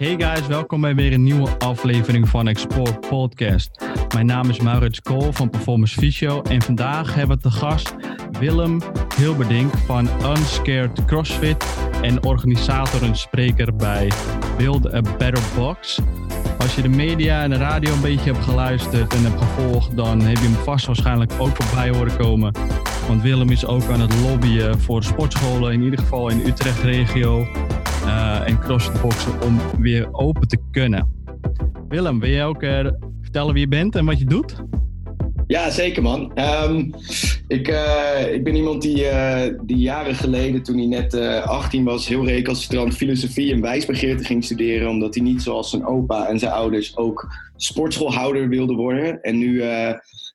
Hey guys, welkom bij weer een nieuwe aflevering van Explore Podcast. Mijn naam is Maurits Kool van Performance Physio en vandaag hebben we te gast Willem Hilberdink van Unscared CrossFit en organisator en spreker bij Build a Better Box. Als je de media en de radio een beetje hebt geluisterd en hebt gevolgd, dan heb je hem vast waarschijnlijk ook voorbij horen komen. Want Willem is ook aan het lobbyen voor sportscholen, in ieder geval in de Utrecht-regio uh, en crossfitboxen om weer open te kunnen. Willem, wil je ook uh, vertellen wie je bent en wat je doet? Ja, zeker man. Um, ik, uh, ik ben iemand die, die jaren geleden, toen hij net 18 was, heel recalcitrant filosofie en wijsbegeerte ging studeren. Omdat hij niet zoals zijn opa en zijn ouders ook sportschoolhouder wilde worden. En nu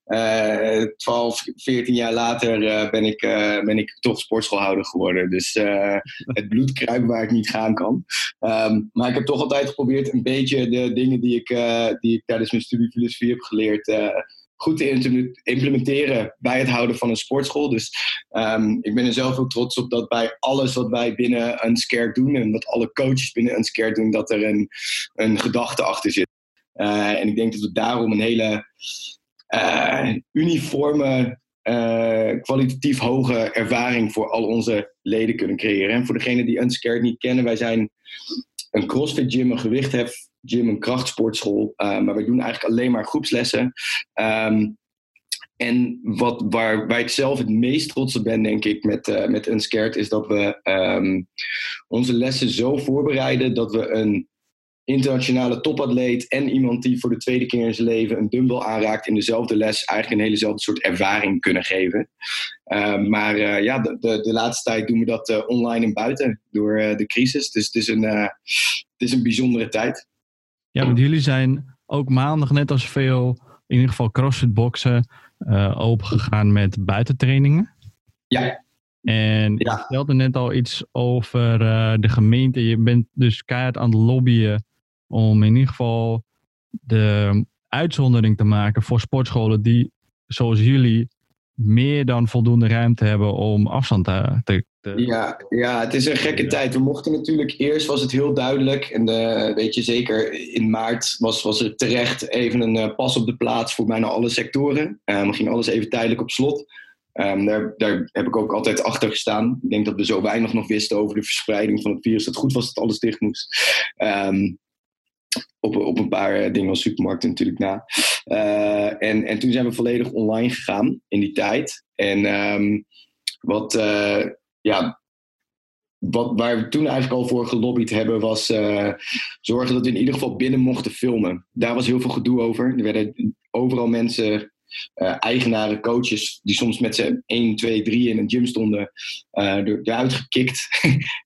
12, eh, 14 jaar later eh, ben, ik, uh, ben ik toch sportschoolhouder geworden. Dus het bloed kruipt waar ik niet gaan kan. Um, maar ik heb toch altijd geprobeerd een beetje de dingen die ik, die ik tijdens mijn studie filosofie heb geleerd goed te implementeren bij het houden van een sportschool. Dus um, ik ben er zelf heel trots op dat bij alles wat wij binnen Unscared doen en wat alle coaches binnen Unscared doen, dat er een, een gedachte achter zit. Uh, en ik denk dat we daarom een hele uniforme, uh, kwalitatief hoge ervaring voor al onze leden kunnen creëren. En voor degenen die Unscared niet kennen, wij zijn een CrossFit gym, een gewichthef gym, een krachtsportschool. Uh, maar wij doen eigenlijk alleen maar groepslessen. Um, en wat, waar, waar ik zelf het meest trots op ben, denk ik, met, uh, met Unscared, is dat we um, onze lessen zo voorbereiden dat we een internationale topatleet en iemand die voor de tweede keer in zijn leven een dumbbell aanraakt in dezelfde les, eigenlijk een helezelfde soort ervaring kunnen geven. Uh, maar uh, ja, de, de, de, laatste tijd doen we dat uh, online en buiten door de crisis. Dus het is, een, het is een bijzondere tijd. Ja, want jullie zijn ook maandag, net als veel, in ieder geval CrossFit boxen, opengegaan met buitentrainingen. Ja. En ja. je vertelde net al iets over de gemeente. Je bent dus keihard aan het lobbyen om in ieder geval de uitzondering te maken voor sportscholen die, zoals jullie, meer dan voldoende ruimte hebben om afstand te, ja, ja, het is een gekke tijd. We mochten natuurlijk, eerst was het heel duidelijk. En uh, weet je, zeker in maart was, was er terecht even een uh, pas op de plaats voor bijna alle sectoren. Um, ging alles even tijdelijk op slot. Um, daar, daar, heb ik ook altijd achter gestaan. Ik denk dat we zo weinig nog wisten over de verspreiding van het virus. Dat goed was dat alles dicht moest. Um, op, op een paar eh, dingen als supermarkten natuurlijk na. Uh, en, en toen zijn we volledig online gegaan in die tijd. En um, wat, uh, ja, wat, waar we toen eigenlijk al voor gelobbyd hebben, was zorgen dat we in ieder geval binnen mochten filmen. Daar was heel veel gedoe over. Er werden overal mensen uh, eigenaren, coaches, die soms met z'n 1, 2, 3 in een gym stonden, uh, eruit gekikt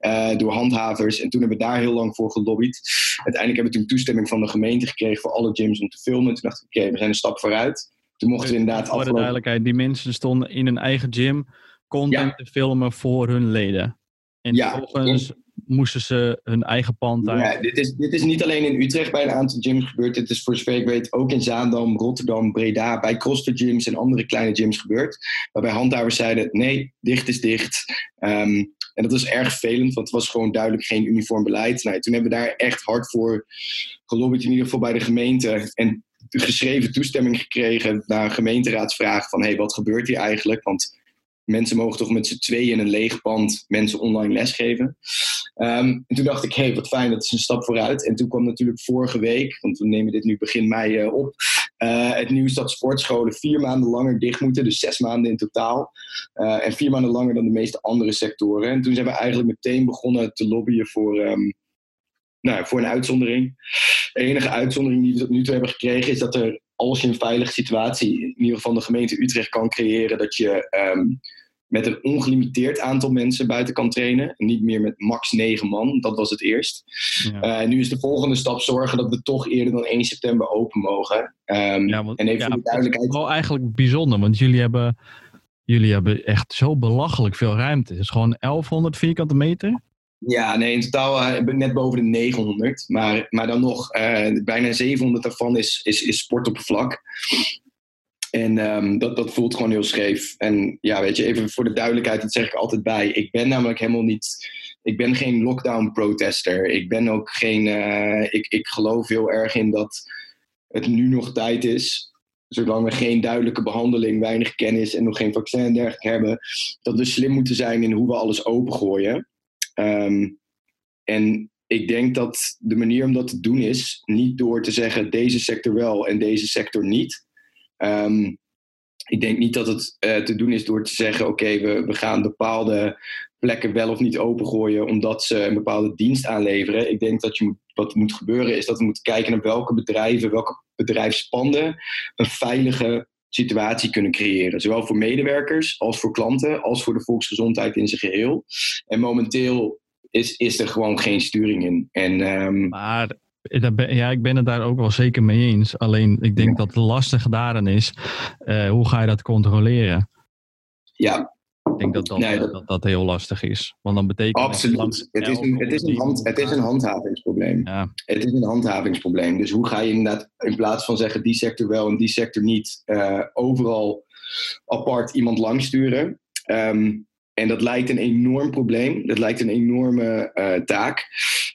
uh, door handhavers. En toen hebben we daar heel lang voor gelobbyd. Uiteindelijk hebben we toen toestemming van de gemeente gekregen voor alle gyms om te filmen. Toen dacht ik, oké, okay, we zijn een stap vooruit. Toen mochten we inderdaad Voor de duidelijkheid, die mensen stonden in een eigen gym content ja. te filmen voor hun leden. En ja, vervolgens moesten ze hun eigen pand uit. Ja, dit is, dit is niet alleen in Utrecht bij een aantal gyms gebeurd. Dit is voor zover ik weet ook in Zaandam, Rotterdam, Breda, bij CrossFit gyms en andere kleine gyms gebeurd. Waarbij handhavers zeiden, nee, dicht is dicht. Um, en dat was erg vervelend, want het was gewoon duidelijk geen uniform beleid. Nou, toen hebben we daar echt hard voor gelobbyd, in ieder geval bij de gemeente. En geschreven toestemming gekregen naar een gemeenteraadsvraag van, hé, hey, wat gebeurt hier eigenlijk? Want mensen mogen toch met z'n tweeën in een leeg pand mensen online lesgeven. Um, en toen dacht ik, hé, hey, wat fijn, dat is een stap vooruit. En toen kwam natuurlijk vorige week, want we nemen dit nu begin mei uh, op, uh, het nieuws dat sportscholen vier maanden langer dicht moeten, dus zes maanden in totaal. Uh, en vier maanden langer dan de meeste andere sectoren. En toen zijn we eigenlijk meteen begonnen te lobbyen voor, um, nou, voor een uitzondering. De enige uitzondering die we tot nu toe hebben gekregen is dat er, als je een veilige situatie, in ieder geval de gemeente Utrecht kan creëren, dat je um, met een ongelimiteerd aantal mensen buiten kan trainen. En niet meer met max 9 man, dat was het eerst. Ja. Uh, nu is de volgende stap zorgen dat we toch eerder dan 1 september open mogen. Um, ja, want, en even ja, voor de duidelijkheid. Wel eigenlijk bijzonder, want jullie hebben, jullie hebben echt zo belachelijk veel ruimte. Het is gewoon 1100 vierkante meter. Ja, nee, in totaal uh, net boven de 900. Maar, maar dan nog, uh, bijna 700 daarvan is, is, is sportoppervlak. En um, dat, dat voelt gewoon heel scheef. En ja, weet je, even voor de duidelijkheid, dat zeg ik altijd bij. Ik ben namelijk helemaal niet. ik ben geen lockdown protester. Ik ben ook geen. eh, ik, ik geloof heel erg in dat het nu nog tijd is. Zolang we geen duidelijke behandeling, weinig kennis en nog geen vaccin en dergelijke hebben. Dat we slim moeten zijn in hoe we alles opengooien. Ehm, en ik denk dat de manier om dat te doen is niet door te zeggen deze sector wel en deze sector niet. Ehm, ik denk niet dat het eh, te doen is door te zeggen: oké, we, we gaan bepaalde plekken wel of niet opengooien omdat ze een bepaalde dienst aanleveren. Ik denk dat je wat moet gebeuren is dat we moeten kijken naar welke bedrijven, welke bedrijfspanden een veilige situatie kunnen creëren. Zowel voor medewerkers als voor klanten, als voor de volksgezondheid in zijn geheel. En momenteel is, is er gewoon geen sturing in. En, ehm, Maar ja, ik ben het daar ook wel zeker mee eens. Alleen ik denk dat het lastige daarin is, eh, hoe ga je dat controleren? ja, Ik denk dat dat, Nee, eh, dat- dat, dat heel lastig is. Want dan betekent absoluut. langs Het is, een, het, is een hand, het is een handhavingsprobleem. Ja, Het is een handhavingsprobleem. Dus hoe ga je inderdaad, in plaats van zeggen die sector wel en die sector niet, eh, overal apart iemand langsturen? Ehm, en dat lijkt een enorm probleem. Dat lijkt een enorme eh, taak.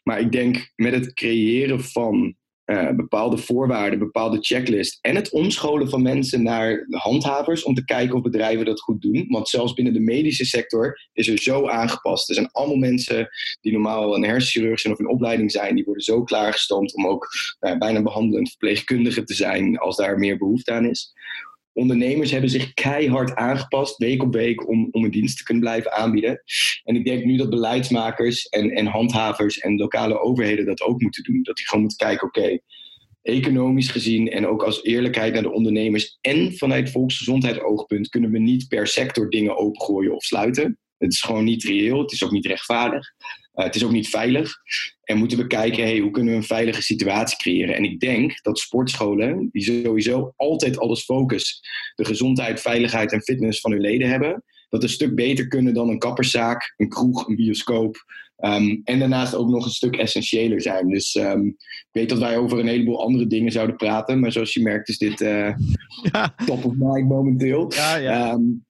Maar ik denk met het creëren van eh, bepaalde voorwaarden, bepaalde checklist en het omscholen van mensen naar handhavers om te kijken of bedrijven dat goed doen. Want zelfs binnen de medische sector is er zo aangepast. Er zijn allemaal mensen die normaal een hersenchirurg zijn of in opleiding zijn, die worden zo klaargestoomd om ook nou, bijna behandelend verpleegkundige te zijn als daar meer behoefte aan is. Ondernemers hebben zich keihard aangepast, week op week, om, om een dienst te kunnen blijven aanbieden. En ik denk nu dat beleidsmakers en, en handhavers en lokale overheden dat ook moeten doen. Dat die gewoon moeten kijken, oké, economisch gezien en ook als eerlijkheid naar de ondernemers en vanuit volksgezondheidsoogpunt kunnen we niet per sector dingen opengooien of sluiten. Het is gewoon niet reëel, het is ook niet rechtvaardig, het is ook niet veilig. En moeten we kijken, hey, hoe kunnen we een veilige situatie creëren? En ik denk dat sportscholen, die sowieso altijd alles focus, de gezondheid, veiligheid en fitness van hun leden hebben, dat een stuk beter kunnen dan een kapperszaak, een kroeg, een bioscoop. Um, en daarnaast ook nog een stuk essentiëler zijn. Dus um, ik weet dat wij over een heleboel andere dingen zouden praten. Maar zoals je merkt is dit uh, ja. top of mind momenteel. Ja, ja. Um,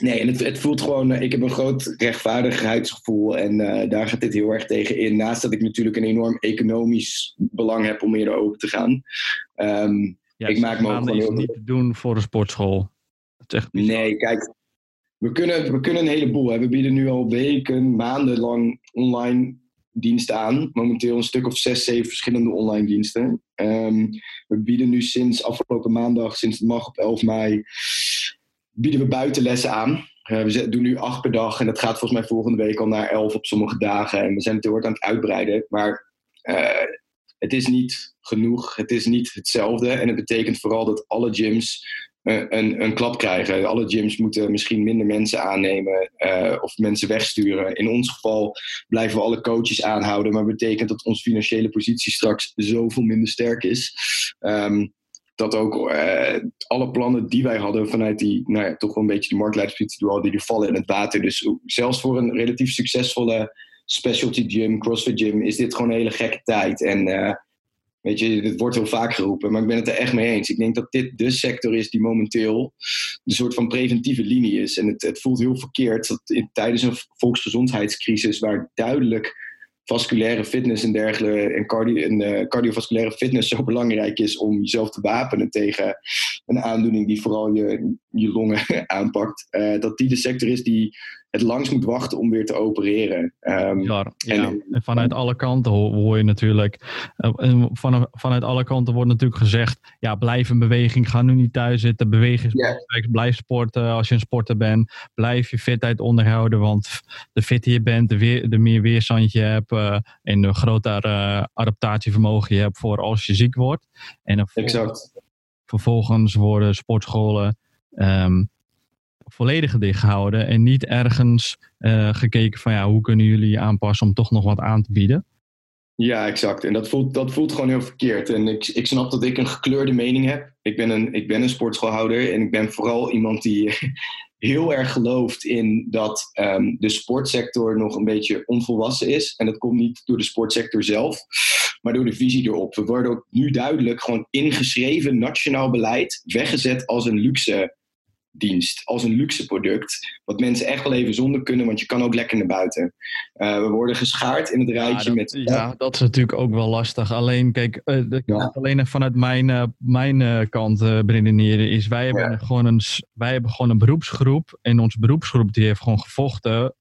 nee, en het, het, voelt gewoon... Uh, ik heb een groot rechtvaardigheidsgevoel. En uh, daar gaat dit heel erg tegen in. Naast dat ik natuurlijk een enorm economisch belang heb om eerder open te gaan. Um, ja, ik maak me ook gewoon heel... niet te doen voor een sportschool. Het is echt nee, kijk... We kunnen, we kunnen een heleboel. Hè. We bieden nu al weken, maanden lang online diensten aan. Momenteel een stuk of zes, zeven verschillende online diensten. Um, we bieden nu sinds afgelopen maandag, sinds het mag op 11 mei, bieden we buitenlessen aan. Uh, we doen nu acht per dag en dat gaat volgens mij volgende week al naar elf op sommige dagen. En we zijn het heel hard aan het uitbreiden. Maar uh, het is niet genoeg. Het is niet hetzelfde. En het betekent vooral dat alle gyms een, een, klap krijgen. Alle gyms moeten misschien minder mensen aannemen of mensen wegsturen. In ons geval blijven we alle coaches aanhouden, maar betekent dat onze financiële positie straks zoveel minder sterk is. Um, dat ook uh, alle plannen die wij hadden vanuit die, nou ja, toch wel een beetje de marktleiderspositie die die vallen in het water. Dus zelfs voor een relatief succesvolle specialty gym, CrossFit gym, is dit gewoon een hele gekke tijd. En uh, Weet je, dit wordt heel vaak geroepen, maar ik ben het er echt mee eens. Ik denk dat dit de sector is die momenteel de soort van preventieve linie is. En het, het voelt heel verkeerd dat in, tijdens een volksgezondheidscrisis, waar duidelijk vasculaire fitness en dergelijke en, cardio, en uh, cardiovasculaire fitness zo belangrijk is om jezelf te wapenen tegen een aandoening die vooral je, je longen aanpakt, uh, dat die de sector is die het langst moet wachten om weer te opereren. Um, ja, ja. En, en, vanuit alle kanten hoor, hoor je natuurlijk, uh, van, vanuit alle kanten wordt natuurlijk gezegd, ja, blijf in beweging, ga nu niet thuis zitten, bewegen is belangrijk, blijf sporten als je een sporter bent, blijf je fitheid onderhouden, want de fitter je bent, de, weer, de meer weerstand je hebt uh, en de groter uh, adaptatievermogen je hebt voor als je ziek wordt. En exact. vervolgens worden sportscholen um, volledig dicht gehouden en niet ergens uh, gekeken van ja, hoe kunnen jullie aanpassen om toch nog wat aan te bieden? Ja, exact. En dat voelt, dat voelt gewoon heel verkeerd. En ik, ik snap dat ik een gekleurde mening heb. Ik ben een, ik ben een sportschoolhouder en ik ben vooral iemand die heel erg gelooft in dat um, de sportsector nog een beetje onvolwassen is. En dat komt niet door de sportsector zelf, maar door de visie erop. We worden ook nu duidelijk gewoon ingeschreven nationaal beleid weggezet als een luxe dienst, als een luxe product. Wat mensen echt wel even zonder kunnen, want je kan ook lekker naar buiten. Uh, we worden geschaard in het rijtje ja, dat, met. Ja, dat is natuurlijk ook wel lastig. Alleen, kijk, uh, de, ja. alleen vanuit mijn, uh, mijn kant beredeneren is: wij hebben, gewoon een, wij hebben gewoon een beroepsgroep. En onze beroepsgroep die heeft gewoon gevochten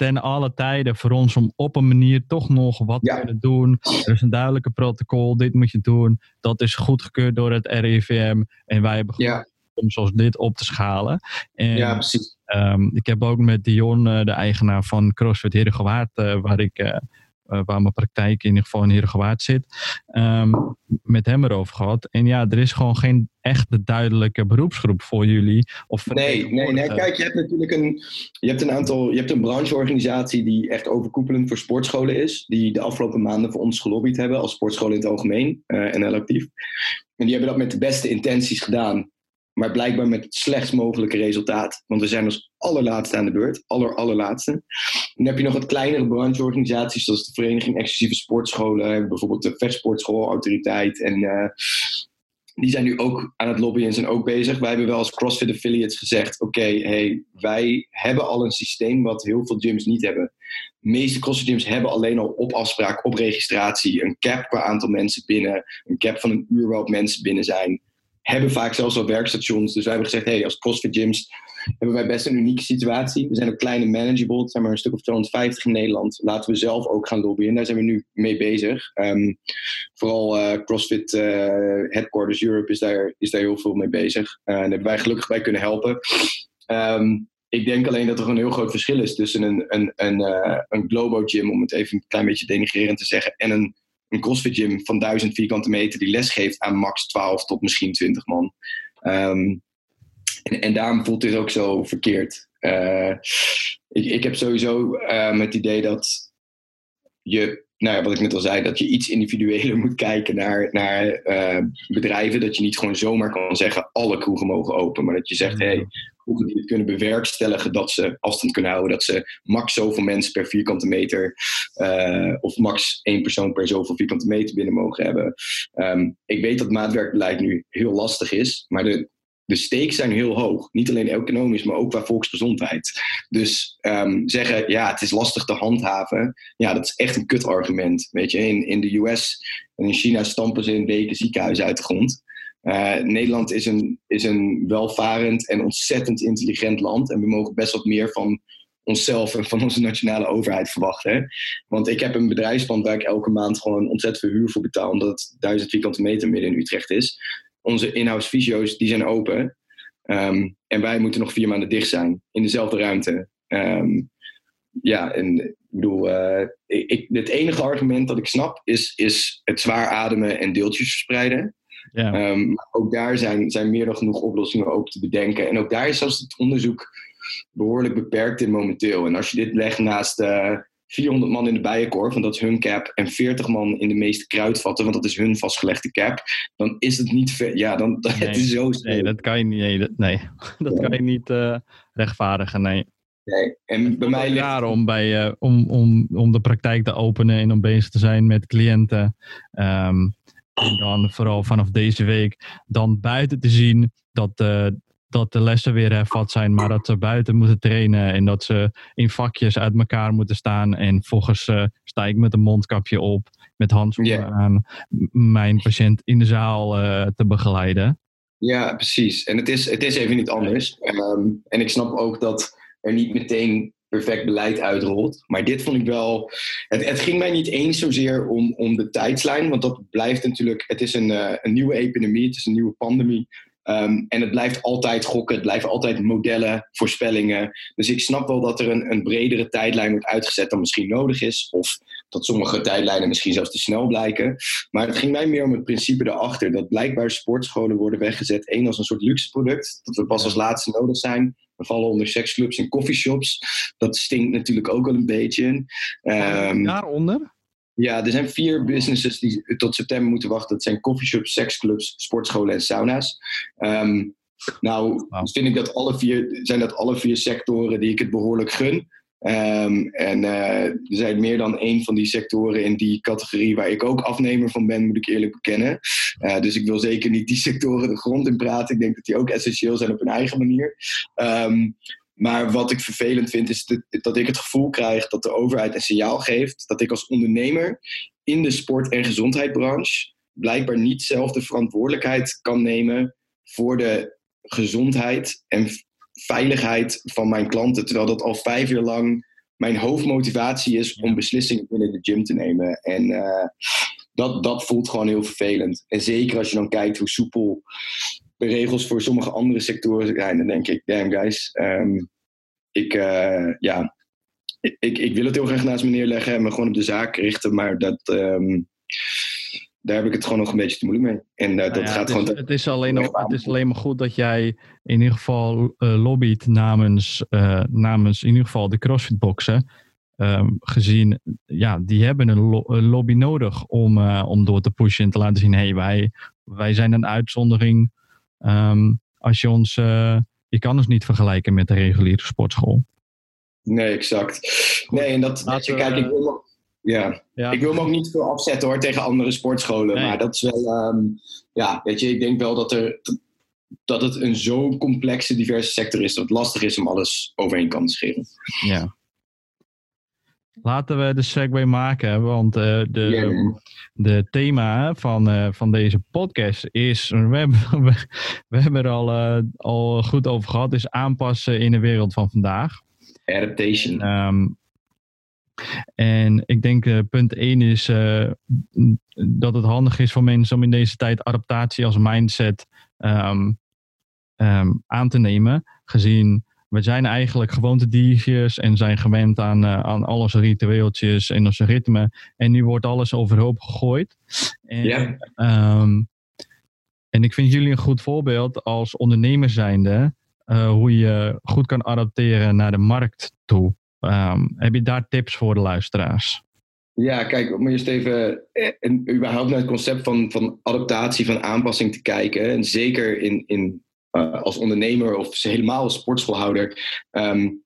ten alle tijden voor ons om op een manier toch nog wat te kunnen doen. Er is een duidelijke protocol, dit moet je doen. Dat is goedgekeurd door het RIVM. En wij hebben ja. Om zoals dit op te schalen. En, ja, precies. Um, ik heb ook met Dion, uh, de eigenaar van CrossFit Herengewaard, uh, waar ik... Uh, waar mijn praktijk in ieder geval in Herengewaard zit, um, met hem erover gehad. En ja, er is gewoon geen echte duidelijke beroepsgroep voor jullie. Of nee, nee, nee, kijk, je hebt natuurlijk een, je hebt een aantal, je hebt een brancheorganisatie die echt overkoepelend voor sportscholen is, die de afgelopen maanden voor ons gelobbyd hebben als sportscholen in het algemeen, uh, NL actief. En die hebben dat met de beste intenties gedaan maar blijkbaar met het slechtst mogelijke resultaat. Want we zijn als allerlaatste aan de beurt, aller, allerlaatste. Dan heb je nog wat kleinere brancheorganisaties, zoals de Vereniging Exclusieve Sportscholen, bijvoorbeeld de Vechtsportschool Autoriteit. En uh, die zijn nu ook aan het lobbyen en zijn ook bezig. Wij hebben wel als CrossFit Affiliates gezegd: oké, okay, hey, wij hebben al een systeem wat heel veel gyms niet hebben. De meeste CrossFit gyms hebben alleen al op afspraak, op registratie, een cap qua aantal mensen binnen, een cap van een uur waarop mensen binnen zijn hebben vaak zelfs al werkstations. Dus wij hebben gezegd, hey, als CrossFit gyms hebben wij best een unieke situatie. We zijn ook kleine manageable. Het zijn maar een stuk of 250 in Nederland. Laten we zelf ook gaan lobbyen. Daar zijn we nu mee bezig. Um, vooral uh, CrossFit uh, Headquarters Europe is daar, is daar heel veel mee bezig. Uh, en daar hebben wij gelukkig bij kunnen helpen. Um, ik denk alleen dat er een heel groot verschil is tussen een, een, een, een Globo Gym, om het even een klein beetje denigrerend te zeggen, en een een CrossFit gym van 1000 vierkante meter die lesgeeft aan max 12 tot misschien 20 man. Um, en, en, daarom voelt dit ook zo verkeerd. Uh, ik, ik heb sowieso uh, met het idee dat je, nou ja, wat ik net al zei, dat je iets individueler moet kijken naar, naar uh, bedrijven. Dat je niet gewoon zomaar kan zeggen: alle kroegen mogen open. Maar dat je zegt: hé, hey, die kunnen bewerkstelligen dat ze afstand kunnen houden, dat ze max zoveel mensen per vierkante meter uh, of max één persoon per zoveel vierkante meter binnen mogen hebben. Um, ik weet dat maatwerkbeleid nu heel lastig is, maar de, de stakes zijn heel hoog. Niet alleen economisch, maar ook qua volksgezondheid. Dus um, zeggen, ja, het is lastig te handhaven. Ja, dat is echt een kutargument. Weet je, in, in de US en in China stampen ze in weken ziekenhuizen uit de grond. Uh, Nederland is een, is een welvarend en ontzettend intelligent land. En we mogen best wat meer van onszelf en van onze nationale overheid verwachten. Want ik heb een bedrijfspand waar ik elke maand gewoon ontzettend veel huur voor betaal. Omdat het duizend vierkante meter midden in Utrecht is. Onze in-house fysio's die zijn open. Um, en wij moeten nog vier maanden dicht zijn. In dezelfde ruimte. Um, ja, en ik bedoel, ik, het enige argument dat ik snap is, is het zwaar ademen en deeltjes verspreiden. Ja. Um, ook daar zijn, zijn meer dan genoeg oplossingen ook te bedenken. En ook daar is zelfs het onderzoek behoorlijk beperkt in momenteel. En als je dit legt naast uh, 400 man in de bijenkorf, want dat is hun cap, en 40 man in de meeste kruidvatten, want dat is hun vastgelegde cap, dan is het niet ver. Ja, dan nee, het is zo. Nee, dat kan je niet. Nee, dat, nee. dat ja. kan je niet uh, rechtvaardigen. Nee. Nee, en bij mij ligt... raar om, bij, uh, om, om, om de praktijk te openen en om bezig te zijn met cliënten. Um, en dan vooral vanaf deze week dan buiten te zien dat, uh, dat de lessen weer hervat zijn, maar dat ze buiten moeten trainen en dat ze in vakjes uit elkaar moeten staan. En volgens uh, sta ik met een mondkapje op, met handschoenen yeah. aan, mijn patiënt in de zaal uh, te begeleiden. Ja, precies. En het is, het is even niet anders. Um, en ik snap ook dat er niet meteen perfect beleid uitrolt. Maar dit vond ik wel. Het, het, ging mij niet eens zozeer om, om de tijdslijn, want dat blijft natuurlijk. Het is een, uh, een nieuwe epidemie, het is een nieuwe pandemie. Um, en het blijft altijd gokken, het blijven altijd modellen, voorspellingen. Dus ik snap wel dat er een, een bredere tijdlijn wordt uitgezet dan misschien nodig is. Of dat sommige tijdlijnen misschien zelfs te snel blijken. Maar het ging mij meer om het principe erachter. Dat blijkbaar sportscholen worden weggezet. één als een soort luxe product. Dat we pas als laatste nodig zijn. We vallen onder seksclubs en coffeeshops. Dat stinkt natuurlijk ook wel een beetje. Um, Daaronder? Ja, er zijn vier businesses die tot september moeten wachten. Dat zijn coffeeshops, seksclubs, sportscholen en sauna's. Um, nou, wow. vind ik dat alle vier, zijn dat alle vier sectoren die ik het behoorlijk gun. Ehm, en uh, er zijn meer dan één van die sectoren in die categorie waar ik ook afnemer van ben, moet ik eerlijk bekennen. Uh, dus ik wil zeker niet die sectoren de grond in praten. Ik denk dat die ook essentieel zijn op hun eigen manier. Um, maar wat ik vervelend vind, is dat, dat ik het gevoel krijg dat de overheid een signaal geeft dat ik als ondernemer in de sport- en gezondheidsbranche blijkbaar niet zelf de verantwoordelijkheid kan nemen voor de gezondheid en veiligheid van mijn klanten. Terwijl dat al vijf jaar lang mijn hoofdmotivatie is om beslissingen binnen de gym te nemen. En uh, dat, dat voelt gewoon heel vervelend. En zeker als je dan kijkt hoe soepel de regels voor sommige andere sectoren zijn, dan denk ik, damn guys, um, ik, uh, ja, ik, ik wil het heel graag naast me neerleggen en me gewoon op de zaak richten, maar dat, um, daar heb ik het gewoon nog een beetje te moeilijk mee. En uh, nou dat ja, gaat het gewoon. Is, het, is alleen nog, het is alleen maar goed dat jij in ieder geval uh, lobbyt namens, uh, namens in ieder geval de CrossFit boxen. Um, gezien, ja, die hebben een, lo een lobby nodig om, om door te pushen en te laten zien: hé, hey, wij, wij zijn een uitzondering. Um, als je ons, je kan ons niet vergelijken met de reguliere sportschool. Nee, exact. Nee, en dat, Laten, kijk, ik ja. ja. ik wil me ook niet veel afzetten hoor tegen andere sportscholen. Nee. Maar dat is wel, um, ja, weet je, ik denk wel dat, er, dat het een zo complexe, diverse sector is dat het lastig is om alles overheen kan te scheren. Ja. Laten we de segue maken, want uh, de, yeah. de thema van, uh, van deze podcast is, we hebben, we, we hebben er al, uh, al goed over gehad, is aanpassen in de wereld van vandaag. Adaptation. En, um, en ik denk uh, punt 1 is uh, dat het handig is voor mensen om in deze tijd adaptatie als mindset um, um, aan te nemen. Gezien we zijn eigenlijk gewoontediertjes en zijn gewend aan, uh, aan al onze ritueeltjes en onze ritme. En nu wordt alles overhoop gegooid. En, yeah. um, en ik vind jullie een goed voorbeeld als ondernemer zijnde. hoe je goed kan adapteren naar de markt toe. Um, heb je daar tips voor de luisteraars? Ja, kijk, om eerst even en überhaupt naar het concept van, van adaptatie, van aanpassing te kijken. En zeker in, in, uh, als ondernemer of helemaal als sportschoolhouder. Um,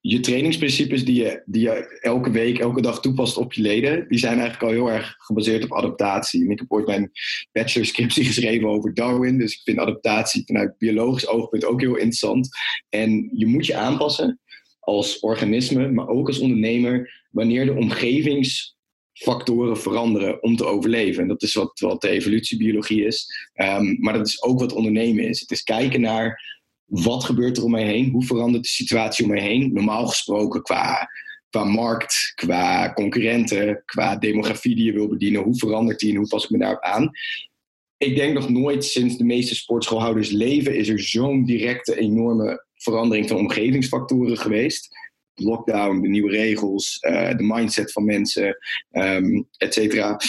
je trainingsprincipes die je, die je elke week, elke dag toepast op je leden, die zijn eigenlijk al heel erg gebaseerd op adaptatie. Ik heb ooit mijn bachelorscriptie geschreven over Darwin, dus ik vind adaptatie vanuit biologisch oogpunt ook heel interessant. En je moet je aanpassen als organisme, maar ook als ondernemer, wanneer de omgevingsfactoren veranderen om te overleven. En dat is wat, wat de evolutiebiologie is. Um, maar dat is ook wat ondernemen is. Het is kijken naar wat gebeurt er om mij heen, hoe verandert de situatie om mij heen. Normaal gesproken qua, qua markt, qua concurrenten, qua demografie die je wil bedienen. Hoe verandert die en hoe pas ik me daarop aan? Ik denk nog nooit sinds de meeste sportschoolhouders leven is er zo'n directe, enorme verandering van omgevingsfactoren geweest. Lockdown, de nieuwe regels, uh, de mindset van mensen, um, et cetera.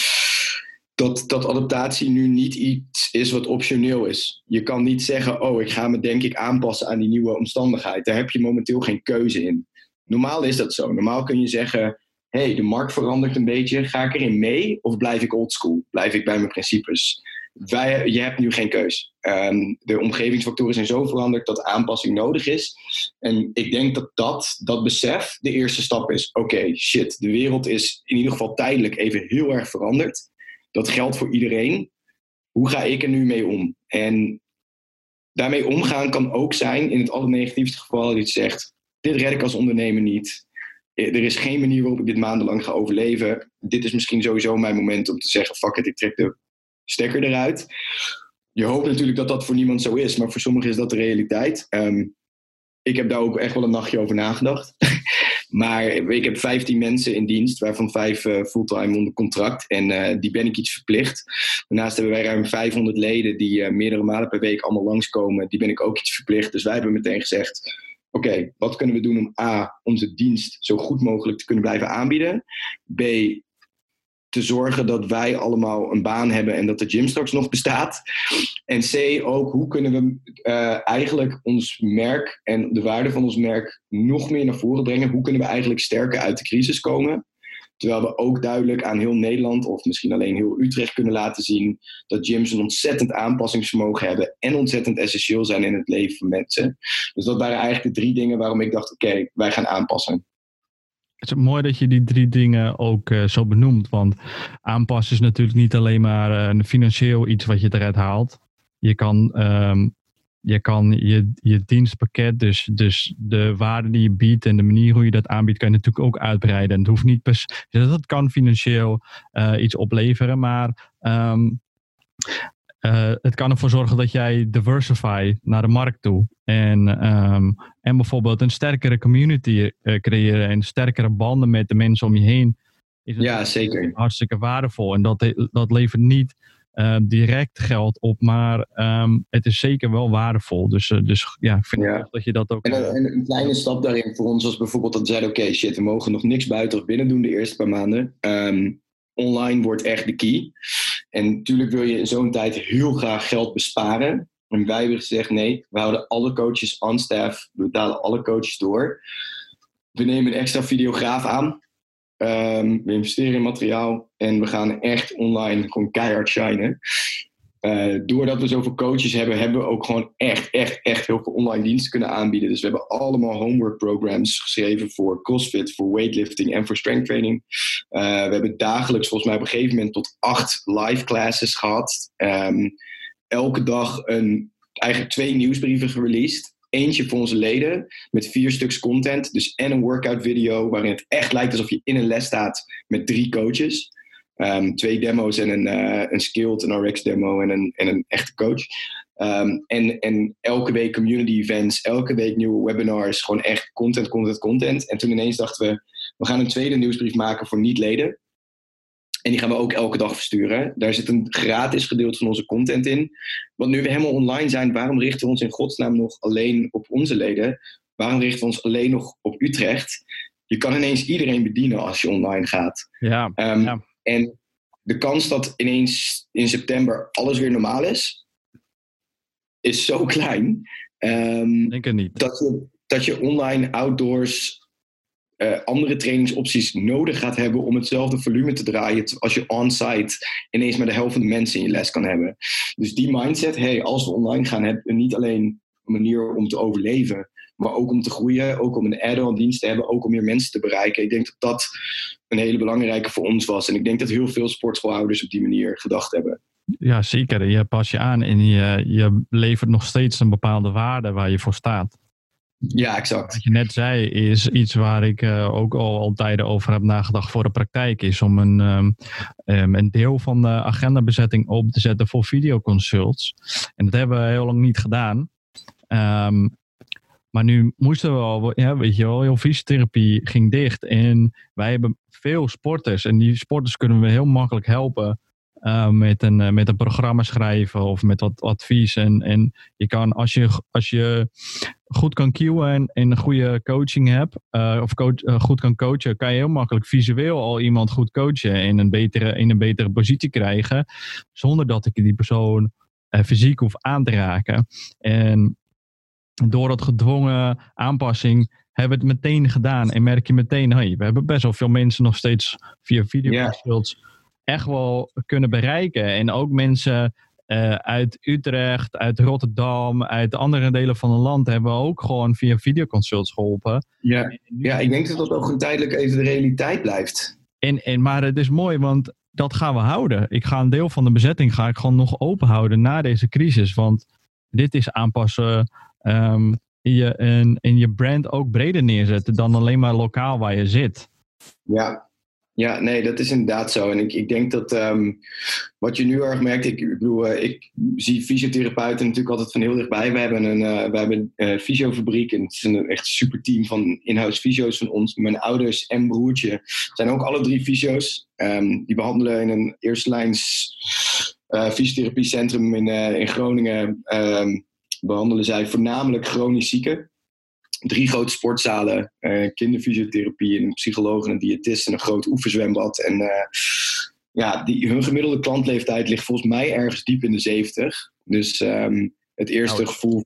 Dat, dat adaptatie nu niet iets is wat optioneel is. Je kan niet zeggen, oh, ik ga me denk ik aanpassen aan die nieuwe omstandigheid. Daar heb je momenteel geen keuze in. Normaal is dat zo. Normaal kun je zeggen, hey, de markt verandert een beetje. Ga ik erin mee of blijf ik oldschool? Blijf ik bij mijn principes? Wij, je hebt nu geen keus. Um, de omgevingsfactoren zijn zo veranderd dat aanpassing nodig is. En ik denk dat dat, dat besef de eerste stap is. Oké, shit, de wereld is in ieder geval tijdelijk even heel erg veranderd. Dat geldt voor iedereen. Hoe ga ik er nu mee om? En daarmee omgaan kan ook zijn, in het allernegatiefste geval, dat je zegt: Dit red ik als ondernemer niet. Er is geen manier waarop ik dit maandenlang ga overleven. Dit is misschien sowieso mijn moment om te zeggen: Fuck it, ik trek de stekker eruit. Je hoopt natuurlijk dat dat voor niemand zo is, maar voor sommigen is dat de realiteit. Um, ik heb daar ook echt wel een nachtje over nagedacht. maar ik heb 15 mensen in dienst, waarvan vijf uh, fulltime onder contract. En uh, die ben ik iets verplicht. Daarnaast hebben wij ruim 500 leden die uh, meerdere malen per week allemaal langskomen. Die ben ik ook iets verplicht. Dus wij hebben meteen gezegd: oké, wat kunnen we doen om A, onze dienst zo goed mogelijk te kunnen blijven aanbieden? B, te zorgen dat wij allemaal een baan hebben en dat de gym straks nog bestaat. En C, ook hoe kunnen we uh, eigenlijk ons merk en de waarde van ons merk nog meer naar voren brengen? Hoe kunnen we eigenlijk sterker uit de crisis komen? Terwijl we ook duidelijk aan heel Nederland, of misschien alleen heel Utrecht, kunnen laten zien dat gyms een ontzettend aanpassingsvermogen hebben en ontzettend essentieel zijn in het leven van mensen. Dus dat waren eigenlijk de drie dingen waarom ik dacht: oké, wij gaan aanpassen. Het is mooi dat je die drie dingen ook uh, zo benoemt. Want aanpassen is natuurlijk niet alleen maar uh, financieel iets wat je eruit haalt. Je kan, um, je, kan je, je dienstpakket, dus, dus de waarde die je biedt en de manier hoe je dat aanbiedt, kan je natuurlijk ook uitbreiden. En het hoeft niet per dat kan financieel uh, iets opleveren, maar um, uh, het kan ervoor zorgen dat jij diversify naar de markt toe. En, um, en bijvoorbeeld een sterkere community uh, creëren en sterkere banden met de mensen om je heen. Is ja, zeker. Hartstikke waardevol. En dat, dat levert niet uh, direct geld op, maar um, het is zeker wel waardevol. Dus, dus ja, ik vind ja. dat je dat ook. En, en, een kleine stap daarin voor ons was bijvoorbeeld dat we zeiden: oké, okay, shit, we mogen nog niks buiten of binnen doen de eerste paar maanden. Um, online wordt echt de key. En natuurlijk wil je in zo'n tijd heel graag geld besparen. En wij hebben gezegd: nee, we houden alle coaches on staff. We betalen alle coaches door. We nemen een extra videograaf aan. Um, we investeren in materiaal. En we gaan echt online gewoon keihard shinen. Uh, doordat we zoveel coaches hebben, hebben we ook gewoon echt, echt, echt heel veel online diensten kunnen aanbieden. Dus we hebben allemaal homework programs geschreven voor CrossFit, voor weightlifting en voor strength training. Uh, we hebben dagelijks volgens mij op een gegeven moment tot acht live classes gehad. Um, elke dag een, eigenlijk twee nieuwsbrieven gereleased. Eentje voor onze leden met vier stuks content. Dus en een workout video waarin het echt lijkt alsof je in een les staat met drie coaches. Um, twee demo's en een, uh, een skilled, een RX demo en een, en een echte coach. Um, en, en elke week community events, elke week nieuwe webinars, gewoon echt content, content, content. En toen ineens dachten we, we gaan een tweede nieuwsbrief maken voor niet-leden. En die gaan we ook elke dag versturen. Daar zit een gratis gedeelte van onze content in. Want nu we helemaal online zijn, waarom richten we ons in godsnaam nog alleen op onze leden? Waarom richten we ons alleen nog op Utrecht? Je kan ineens iedereen bedienen als je online gaat. Ja, um, ja. En de kans dat ineens in september alles weer normaal is, is zo klein. Um, Denk het niet. Dat je, dat je online outdoors uh, andere trainingsopties nodig gaat hebben om hetzelfde volume te draaien als je on-site ineens maar de helft van de mensen in je les kan hebben. Dus die mindset, hey, als we online gaan, hebben we niet alleen een manier om te overleven, maar ook om te groeien, ook om een add-on dienst te hebben, ook om meer mensen te bereiken. Ik denk dat dat een hele belangrijke voor ons was. En ik denk dat heel veel sportschoolhouders op die manier gedacht hebben. Ja, zeker. Je pas je aan en je, je levert nog steeds een bepaalde waarde waar je voor staat. Ja, exact. Wat je net zei is iets waar ik uh, ook al, al tijden over heb nagedacht voor de praktijk. Is om een, um, um, een deel van de agendabezetting op te zetten voor videoconsults. En dat hebben we heel lang niet gedaan. Um, maar nu moesten we al, ja, weet je wel, heel fysiotherapie ging dicht. En wij hebben veel sporters. En die sporters kunnen we heel makkelijk helpen. Uh, met, een, uh, met een programma schrijven of met wat advies. En, en je kan, als je, als je goed kan cueën en, en een goede coaching hebt, uh, of coach, goed kan coachen, kan je heel makkelijk visueel al iemand goed coachen en een betere, in een betere positie krijgen. Zonder dat ik die persoon fysiek hoef aan te raken. En door dat gedwongen aanpassing hebben we het meteen gedaan. En merk je meteen, hey, we hebben best wel veel mensen nog steeds via videoconsults yeah. echt wel kunnen bereiken. En ook mensen uh, uit Utrecht, uit Rotterdam, uit andere delen van het land hebben we ook gewoon via videoconsults geholpen. Ja, ja ik denk dat dat ook een tijdelijk even de realiteit blijft. En, en, maar het is mooi, want dat gaan we houden. Ik ga een deel van de bezetting ga ik gewoon nog open houden na deze crisis. Want dit is aanpassen um, je, in, in je brand ook breder neerzetten dan alleen maar lokaal waar je zit. Ja, ja, nee, dat is inderdaad zo. En ik, ik denk dat um, wat je nu erg merkt, ik, ik bedoel, uh, ik zie fysiotherapeuten natuurlijk altijd van heel dichtbij. We hebben een, uh, we hebben uh, fysiofabriek en het is een echt super team van in-house fysio's van ons. Mijn ouders en broertje zijn ook alle drie fysio's. Um, die behandelen in een eerste lijns fysiotherapiecentrum in, in Groningen. Behandelen zij voornamelijk chronisch zieken. Drie grote sportzalen, uh, kinderfysiotherapie, een psycholoog en een diëtist en een groot oefenzwembad. En uh, ja, die, hun gemiddelde klantleeftijd ligt volgens mij ergens diep in de 70. Dus um, het eerste oh. gevoel,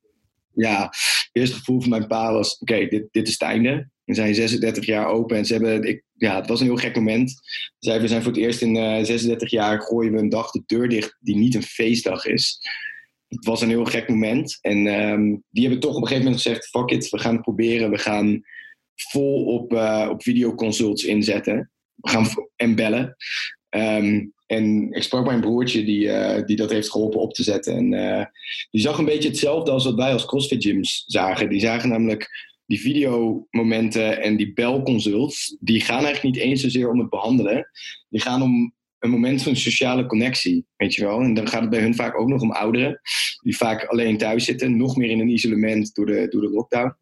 ja, het eerste gevoel van mijn pa was: oké, dit, dit is het einde. We zijn 36 jaar open en ze hebben, ik, ja, het was een heel gek moment. Zij, we zijn voor het eerst in uh, 36 jaar gooien we een dag de deur dicht die niet een feestdag is het was een heel gek moment. En um, die hebben toch op een gegeven moment gezegd: fuck it, we gaan het proberen. We gaan vol op, uh, op videoconsults inzetten gaan en bellen. Ehm, en ik sprak mijn broertje die, uh, die dat heeft geholpen op te zetten. En uh, die zag een beetje hetzelfde als wat wij als CrossFit gyms zagen. Die zagen namelijk die videomomenten en die belconsults. Die gaan eigenlijk niet eens zozeer om het behandelen. Die gaan om een moment van sociale connectie, weet je wel. En dan gaat het bij hun vaak ook nog om ouderen, die vaak alleen thuis zitten, nog meer in een isolement door de, door de lockdown.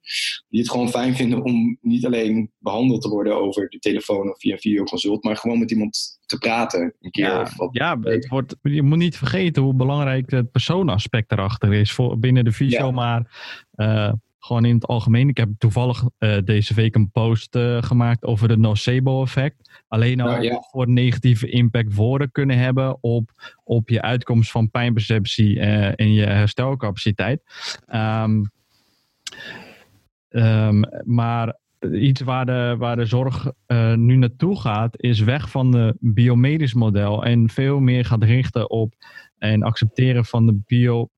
Die het gewoon fijn vinden om niet alleen behandeld te worden over de telefoon of via videoconsult, maar gewoon met iemand te praten. Een keer ja, of wat. ja het wordt, je moet niet vergeten hoe belangrijk het persoonaspect erachter is voor, binnen de visio, ja. maar... Uh, gewoon in het algemeen. Ik heb toevallig uh, deze week een post uh, gemaakt over het nocebo-effect. Alleen al Nou, ja. voor negatieve impact woorden kunnen hebben op, op je uitkomst van pijnperceptie uh, en je herstelcapaciteit. Um, um, maar iets waar de, waar de zorg nu naartoe gaat, is weg van de biomedisch model en veel meer gaat richten op en accepteren van de bio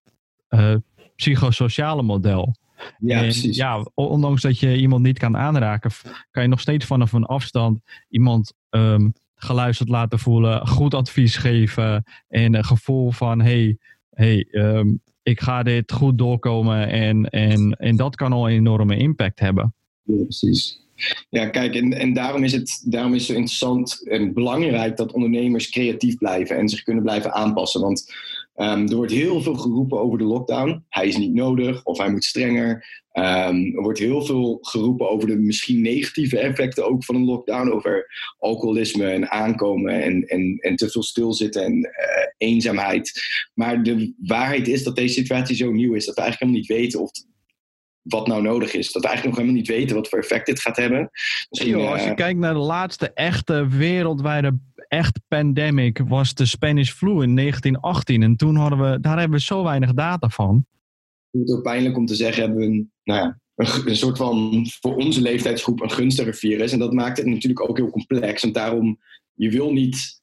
psychosociale model. Ja, en, precies. ja, ondanks dat je iemand niet kan aanraken, kan je nog steeds vanaf een afstand iemand um, geluisterd laten voelen, goed advies geven en een gevoel van hey, hey um, ik ga dit goed doorkomen en, en, en dat kan al een enorme impact hebben. Ja, precies. Ja, kijk, en, en daarom, is het, daarom is het zo interessant en belangrijk dat ondernemers creatief blijven en zich kunnen blijven aanpassen. Want um, er wordt heel veel geroepen over de lockdown. Hij is niet nodig of hij moet strenger. Um, er wordt heel veel geroepen over de misschien negatieve effecten ook van een lockdown. Over alcoholisme en aankomen en, en, en te veel stilzitten en uh, eenzaamheid. Maar de waarheid is dat deze situatie zo nieuw is dat we eigenlijk helemaal niet weten of wat nou nodig is. Dat we eigenlijk nog helemaal niet weten wat voor effect dit gaat hebben. Misschien, Yo, als je uh, kijkt naar de laatste echte wereldwijde echt pandemic was de Spanish flu in 1918. En toen hadden we, daar hebben we zo weinig data van. Het is ook pijnlijk om te zeggen, hebben we een, nou ja, een, een, soort van, voor onze leeftijdsgroep, een gunstiger virus. En dat maakt het natuurlijk ook heel complex. En daarom, je wil niet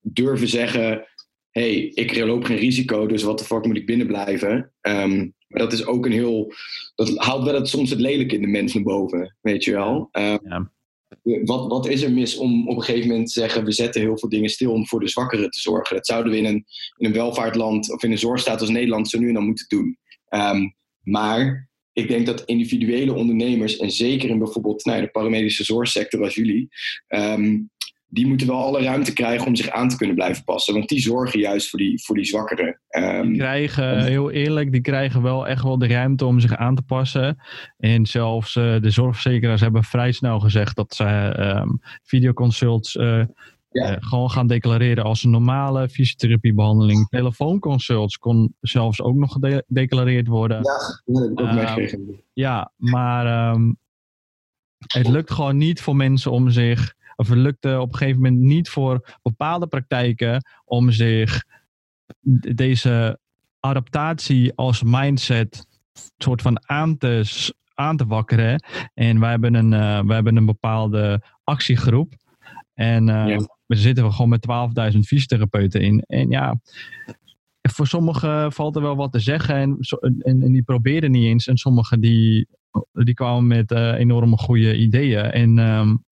durven zeggen, hey, ik loop geen risico, dus wat de fuck moet ik binnen blijven? Um, maar dat is ook een heel. Dat haalt wel het, soms het lelijke in de mens naar boven, weet je wel. Uh, ja. wat, wat is er mis om op een gegeven moment te zeggen: we zetten heel veel dingen stil om voor de zwakkeren te zorgen? Dat zouden we in een, in een welvaartland of in een zorgstaat als Nederland zo nu en dan moeten doen. Um, maar ik denk dat individuele ondernemers, en zeker in bijvoorbeeld nou, de paramedische zorgsector als jullie, um, die moeten wel alle ruimte krijgen om zich aan te kunnen blijven passen. Want die zorgen juist voor die, voor die zwakkeren. Um, die krijgen, heel eerlijk, die krijgen wel echt wel de ruimte om zich aan te passen. En zelfs uh, de zorgverzekeraars hebben vrij snel gezegd dat ze um, videoconsults uh, ja. uh, gewoon gaan declareren als een normale fysiotherapiebehandeling. Telefoonconsults kon zelfs ook nog gedeclareerd worden. Ja, dat heb ik ook Ehm, meegekregen. Ja, maar um, het lukt gewoon niet voor mensen om zich of het lukte op een gegeven moment niet voor bepaalde praktijken om zich deze adaptatie als mindset soort van aan te, aan te wakkeren. En wij hebben een, uh, wij hebben een bepaalde actiegroep. En uh, we zitten gewoon met 12.000 fysiotherapeuten in. En ja, voor sommigen valt er wel wat te zeggen. En, en, en die proberen niet eens. En sommigen die, die kwamen met uh, enorme goede ideeën. En um,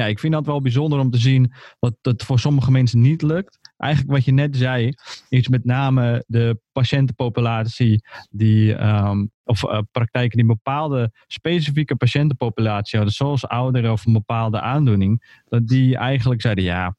ja, ik vind dat wel bijzonder om te zien dat het voor sommige mensen niet lukt. Eigenlijk wat je net zei, is met name de patiëntenpopulatie die, um, of uh, praktijken die een bepaalde specifieke patiëntenpopulatie hadden, zoals ouderen of een bepaalde aandoening, dat die eigenlijk zeiden, ja,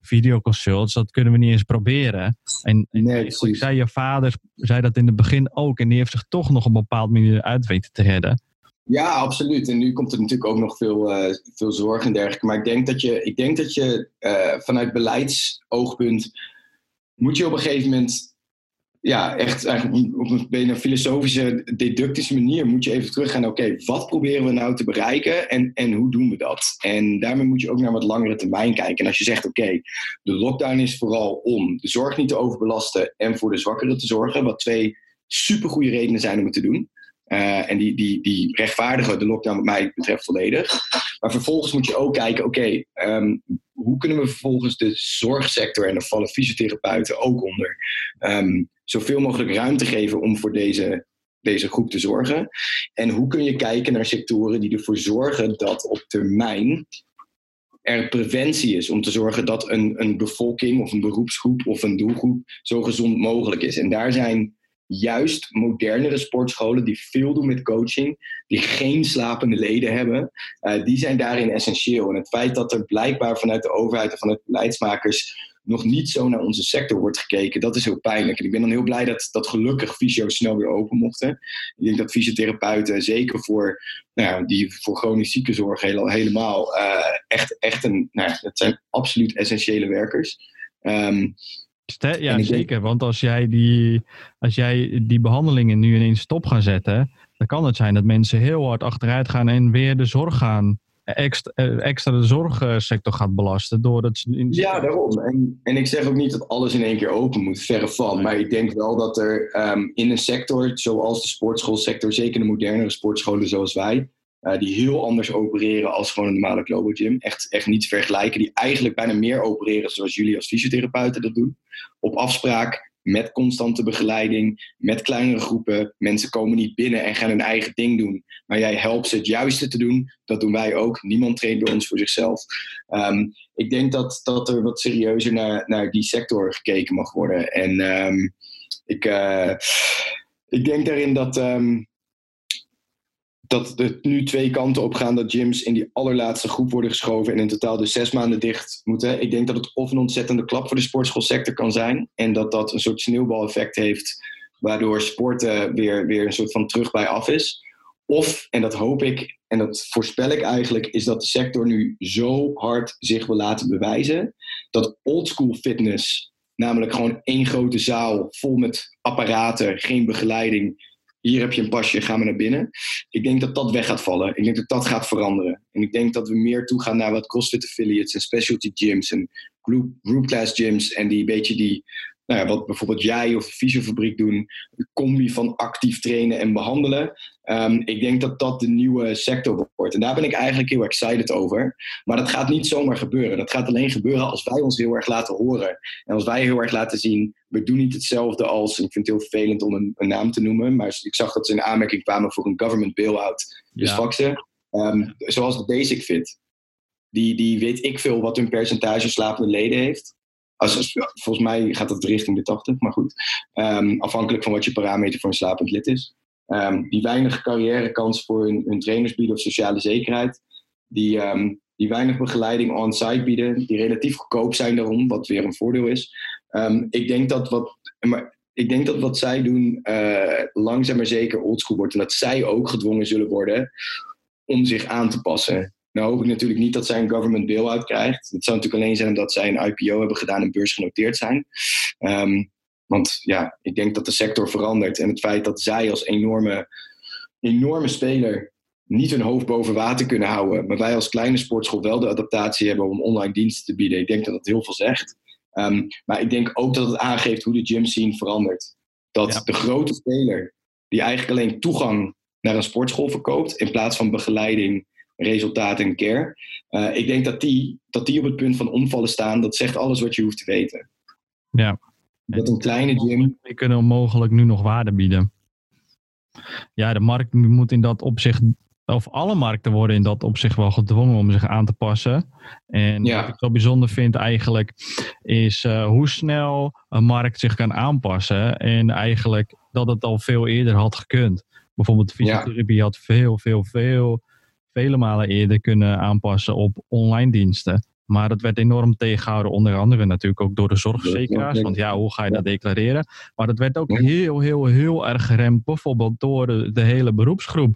videoconsults, dat kunnen we niet eens proberen. En, en nee, zei, je vader zei dat in het begin ook en die heeft zich toch nog op een bepaald manier uit weten te redden. Ja, absoluut. En nu komt er natuurlijk ook nog veel, uh, veel zorg en dergelijke. Maar ik denk dat je, ik denk dat je uh, vanuit beleidsoogpunt moet je op een gegeven moment, ja, echt eigenlijk op een filosofische, deductische manier moet je even teruggaan. Oké, wat proberen we nou te bereiken en, en hoe doen we dat? En daarmee moet je ook naar wat langere termijn kijken. En als je zegt, oké, de lockdown is vooral om de zorg niet te overbelasten en voor de zwakkeren te zorgen, wat twee supergoeie redenen zijn om het te doen. Uh, en die, die, die rechtvaardigen de lockdown wat mij betreft volledig. Maar vervolgens moet je ook kijken, oké, um, hoe kunnen we vervolgens de zorgsector en de vallen fysiotherapeuten ook onder um, zoveel mogelijk ruimte geven om voor deze deze groep te zorgen? En hoe kun je kijken naar sectoren die ervoor zorgen dat op termijn er preventie is om te zorgen dat een, een bevolking of een beroepsgroep of een doelgroep zo gezond mogelijk is. En daar zijn juist modernere sportscholen die veel doen met coaching, die geen slapende leden hebben, uh, die zijn daarin essentieel. En het feit dat er blijkbaar vanuit de overheid en vanuit beleidsmakers nog niet zo naar onze sector wordt gekeken, dat is heel pijnlijk. En ik ben dan heel blij dat, dat gelukkig fysio's snel weer open mochten. Ik denk dat fysiotherapeuten, zeker voor, nou, die voor chronisch ziekenzorg helemaal, uh, echt, echt een, nou, dat zijn absoluut essentiële werkers. Um, ja, zeker. Want als jij, die, als jij die behandelingen nu ineens stop gaat zetten, dan kan het zijn dat mensen heel hard achteruit gaan en weer de zorg gaan extra, eh, extra de zorgsector gaat belasten. Doordat ze Ja, daarom. En, en ik zeg ook niet dat alles in één keer open moet, verre van. Maar ik denk wel dat er um, in een sector zoals de sportschoolsector, zeker de modernere sportscholen zoals wij, uh, die heel anders opereren als gewoon een normale Global Gym. Echt, echt niet te vergelijken. Die eigenlijk bijna meer opereren zoals jullie als fysiotherapeuten dat doen. Op afspraak, met constante begeleiding, met kleinere groepen. Mensen komen niet binnen en gaan hun eigen ding doen. Maar jij helpt ze het juiste te doen. Dat doen wij ook. Niemand traint bij ons voor zichzelf. Um, ik denk dat, dat er wat serieuzer naar, naar die sector gekeken mag worden. En um, ik, uh, ik denk daarin dat. Um, dat er nu twee kanten op gaan dat gyms in die allerlaatste groep worden geschoven en in totaal dus zes maanden dicht moeten. Ik denk dat het of een ontzettende klap voor de sportschoolsector kan zijn en dat dat een soort sneeuwbaleffect heeft, waardoor sporten weer, weer een soort van terug bij af is. Of, en dat hoop ik en dat voorspel ik eigenlijk, is dat de sector nu zo hard zich wil laten bewijzen dat oldschool fitness, namelijk gewoon één grote zaal vol met apparaten, geen begeleiding, hier heb je een pasje, ga maar naar binnen. Ik denk dat dat weg gaat vallen. Ik denk dat dat gaat veranderen. En ik denk dat we meer toe gaan naar wat CrossFit affiliates en specialty gyms en group, group class gyms en die beetje die nou ja, wat bijvoorbeeld jij of de fysiofabriek doen, de combi van actief trainen en behandelen. Um, ik denk dat dat de nieuwe sector wordt. En daar ben ik eigenlijk heel excited over. Maar dat gaat niet zomaar gebeuren. Dat gaat alleen gebeuren als wij ons heel erg laten horen. En als wij heel erg laten zien, we doen niet hetzelfde als, en ik vind het heel vervelend om een, een naam te noemen, maar ik zag dat ze in aanmerking kwamen voor een government bailout. Dus faxen. Um, zoals de Basic Fit. Die, die weet ik veel wat hun percentage slapende leden heeft. Als, volgens mij gaat dat richting de 80, maar goed. Um, afhankelijk van wat je parameter voor een slapend lid is. Um, die weinig carrièrekans voor hun, hun, trainers bieden of sociale zekerheid. Die, um, die weinig begeleiding on-site bieden. Die relatief goedkoop zijn daarom, wat weer een voordeel is. ik, denk dat wat, maar ik denk dat wat zij doen uh, langzaam maar zeker oldschool wordt. En dat zij ook gedwongen zullen worden om zich aan te passen. Nou hoop ik natuurlijk niet dat zij een government bail-out krijgt. Dat zou natuurlijk alleen zijn omdat zij een IPO hebben gedaan en beursgenoteerd zijn. Um, want ja, ik denk dat de sector verandert. En het feit dat zij als enorme, enorme speler niet hun hoofd boven water kunnen houden. Maar wij als kleine sportschool wel de adaptatie hebben om online diensten te bieden. Ik denk dat dat heel veel zegt. Um, maar ik denk ook dat het aangeeft hoe de gym scene verandert. Dat de grote speler, die eigenlijk alleen toegang naar een sportschool verkoopt, in plaats van begeleiding resultaat en care. Uh, ik denk dat die, dat die op het punt van omvallen staan. Dat zegt alles wat je hoeft te weten. Ja. Dat een kleine gym... We kunnen onmogelijk nu nog waarde bieden. Ja, de markt moet in dat opzicht of alle markten worden in dat opzicht wel gedwongen om zich aan te passen. En wat ik zo bijzonder vind eigenlijk, is uh, hoe snel een markt zich kan aanpassen. En eigenlijk dat het al veel eerder had gekund. Bijvoorbeeld de fysiotherapie ja. had veel, veel, veel vele malen eerder kunnen aanpassen op online diensten. Maar dat werd enorm tegengehouden, onder andere natuurlijk ook door de zorgverzekeraars. Want ja, hoe ga je dat declareren? Maar dat werd ook heel, heel, heel erg geremd, bijvoorbeeld door de, de hele beroepsgroep.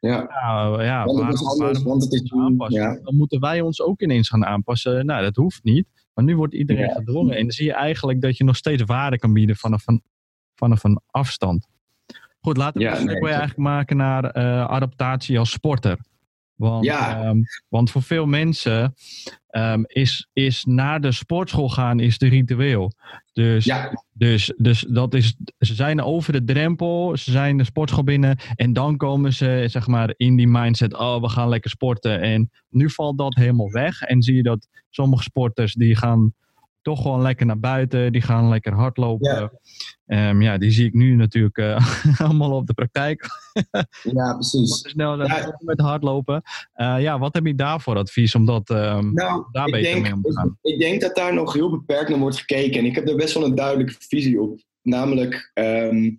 Ja, ja, ja want waarom, anders, want het is aanpassen? Ja. Dan moeten wij ons ook ineens gaan aanpassen. Nou, dat hoeft niet. Maar nu wordt iedereen gedwongen. En dan zie je eigenlijk dat je nog steeds waarde kan bieden vanaf een, vanaf een afstand. Goed, laten we ja, nee, eigenlijk maken naar uh, adaptatie als sporter. Want, ja. um, want voor veel mensen um, is, is naar de sportschool gaan is de ritueel. Dus, ja. dus, dus dat is, ze zijn over de drempel, ze zijn de sportschool binnen en dan komen ze zeg maar in die mindset, oh we gaan lekker sporten. En nu valt dat helemaal weg en zie je dat sommige sporters die gaan toch gewoon lekker naar buiten. Die gaan lekker hardlopen. Ja. Um, ja, die zie ik nu natuurlijk uh, allemaal op de praktijk. ja, precies. Snel ja. met hardlopen. Uh, ja, wat heb je daarvoor advies om dat, um, nou, daar beter denk, mee om te gaan? Ik, ik, denk dat daar nog heel beperkt naar wordt gekeken. En ik heb er best wel een duidelijke visie op. Namelijk, um,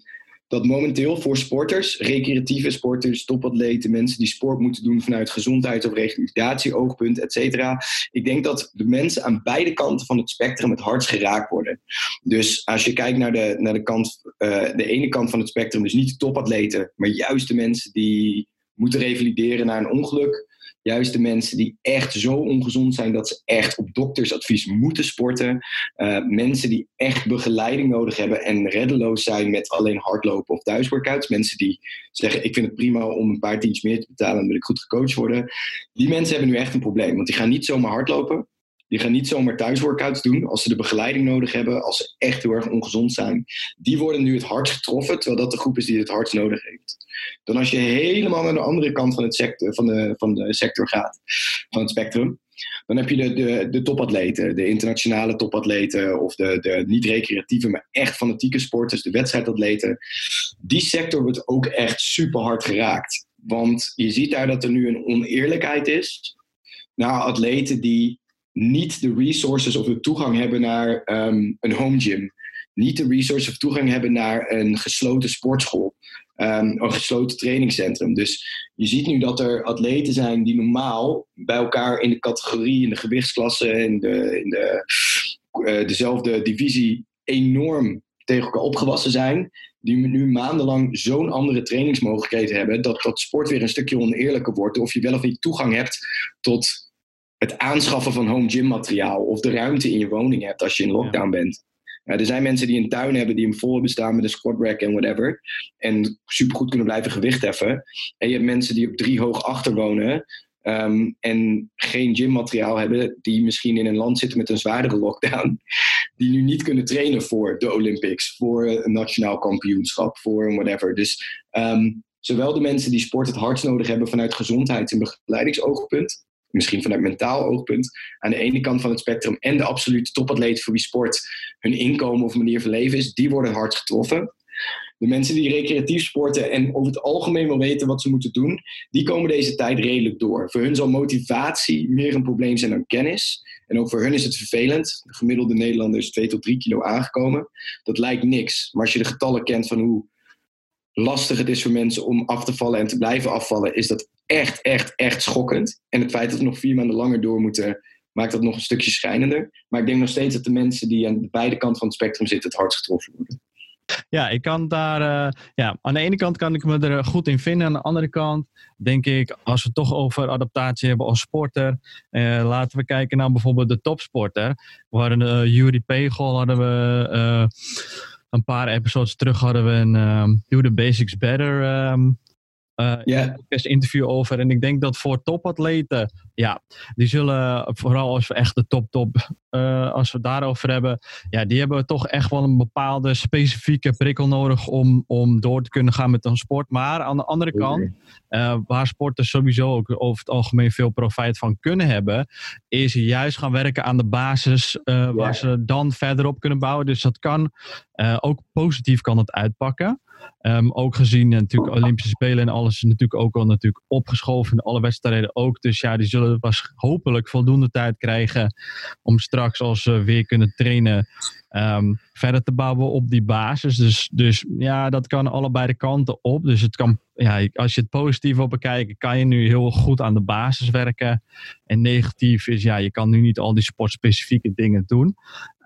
dat momenteel voor sporters, recreatieve sporters, topatleten, mensen die sport moeten doen vanuit gezondheid of revalidatie-oogpunt, et cetera. Ik denk dat de mensen aan beide kanten van het spectrum het hardst geraakt worden. Dus als je kijkt naar de, naar de, kant, uh, de ene kant van het spectrum, dus niet de topatleten, maar juist de mensen die moeten revalideren na een ongeluk, Juist de mensen die echt zo ongezond zijn dat ze echt op doktersadvies moeten sporten. Uh, mensen die echt begeleiding nodig hebben en reddeloos zijn met alleen hardlopen of thuisworkouts. Mensen die zeggen: Ik vind het prima om een paar tientjes meer te betalen en wil ik goed gecoacht worden. Die mensen hebben nu echt een probleem, want die gaan niet zomaar hardlopen. Die gaan niet zomaar thuisworkouts doen als ze de begeleiding nodig hebben, als ze echt heel erg ongezond zijn. Die worden nu het hardst getroffen, terwijl dat de groep is die het hardst nodig heeft. Dan als je helemaal naar de andere kant van, het sector, van, de, van de sector gaat, van het spectrum, dan heb je de, de, de topatleten, de internationale topatleten of de, de niet-recreatieve, maar echt fanatieke sporters, de wedstrijdatleten. Die sector wordt ook echt super hard geraakt. Want je ziet daar dat er nu een oneerlijkheid is naar atleten die niet de resources of de toegang hebben naar um, een home gym. Niet de resources of toegang hebben naar een gesloten sportschool. Um, een gesloten trainingscentrum. Dus je ziet nu dat er atleten zijn die normaal bij elkaar in de categorie, in de gewichtsklasse, in, de, in de, uh, dezelfde divisie enorm tegen elkaar opgewassen zijn. Die nu maandenlang zo'n andere trainingsmogelijkheden hebben, dat dat sport weer een stukje oneerlijker wordt. Of je wel of niet toegang hebt tot het aanschaffen van home gym materiaal of de ruimte in je woning hebt als je in lockdown bent. er zijn mensen die een tuin hebben die hem vol hebben staan met een squat rack en whatever. En supergoed kunnen blijven gewicht heffen. En je hebt mensen die op drie hoog achter wonen. Um, en geen gymmateriaal hebben, die misschien in een land zitten met een zwaardere lockdown, die nu niet kunnen trainen voor de Olympics, voor een nationaal kampioenschap, voor whatever. Dus um, zowel de mensen die sport het hardst nodig hebben vanuit gezondheids- en begeleidingsoogpunt, misschien vanuit mentaal oogpunt, aan de ene kant van het spectrum en de absolute topatleten voor wie sport hun inkomen of manier van leven is, die worden hard getroffen. De mensen die recreatief sporten en over het algemeen wel weten wat ze moeten doen, die komen deze tijd redelijk door. Voor hun zal motivatie meer een probleem zijn dan kennis. En ook voor hun is het vervelend. De gemiddelde Nederlander is 2 tot 3 kilo aangekomen. Dat lijkt niks. Maar als je de getallen kent van hoe lastig het is voor mensen om af te vallen en te blijven afvallen, is dat echt, echt, echt schokkend. En het feit dat we nog vier maanden langer door moeten, maakt dat nog een stukje schrijnender. Maar ik denk nog steeds dat de mensen die aan de beide kanten van het spectrum zitten, het hardst getroffen worden. Ja, ik kan daar. Uh, ja, aan de ene kant kan ik me er goed in vinden. Aan de andere kant denk ik, als we het toch over adaptatie hebben als sporter. Uh, laten we kijken naar bijvoorbeeld de topsporter. We hadden uh, Yuri Pegel, hadden we een paar episodes terug hadden we een um, Do the Basics Better um, uh, yeah. interview over. En ik denk dat voor topatleten, ja, die zullen, vooral als we echt de top, top, uh, als we het daarover hebben, ja, die hebben toch echt wel een bepaalde specifieke prikkel nodig om, om door te kunnen gaan met een sport. Maar aan de andere kant, uh, waar sporters sowieso ook over het algemeen veel profijt van kunnen hebben, is juist gaan werken aan de basis yeah. waar ze dan verder op kunnen bouwen. Dus dat kan ook positief kan het uitpakken. Um, ook gezien natuurlijk Olympische Spelen en alles is natuurlijk ook al natuurlijk opgeschoven. In alle wedstrijden ook. Dus ja, die zullen was hopelijk voldoende tijd krijgen om straks als ze weer kunnen trainen um, verder te bouwen op die basis. Dus, dus ja, dat kan allebei de kanten op. Dus het kan, ja, als je het positief wil bekijken, kan je nu heel goed aan de basis werken. En negatief is, ja, je kan nu niet al die sportspecifieke dingen doen.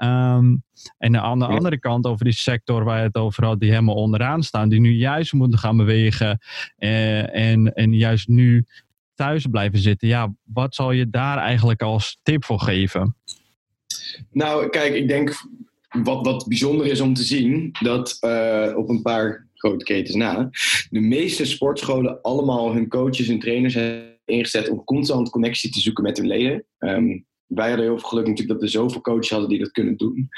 Um, en aan de andere kant, over die sector waar je het over had, die helemaal onderaan staan, die nu juist moeten gaan bewegen eh, en, en juist nu thuis blijven zitten. Ja, wat zal je daar eigenlijk als tip voor geven? Nou, kijk, ik denk wat, bijzonder is om te zien, dat uh, op een paar grote ketens na, de meeste sportscholen allemaal hun coaches en trainers hebben ingezet om constant connectie te zoeken met hun leden. Um, wij hadden heel veel geluk natuurlijk dat we zoveel coaches hadden die dat kunnen doen.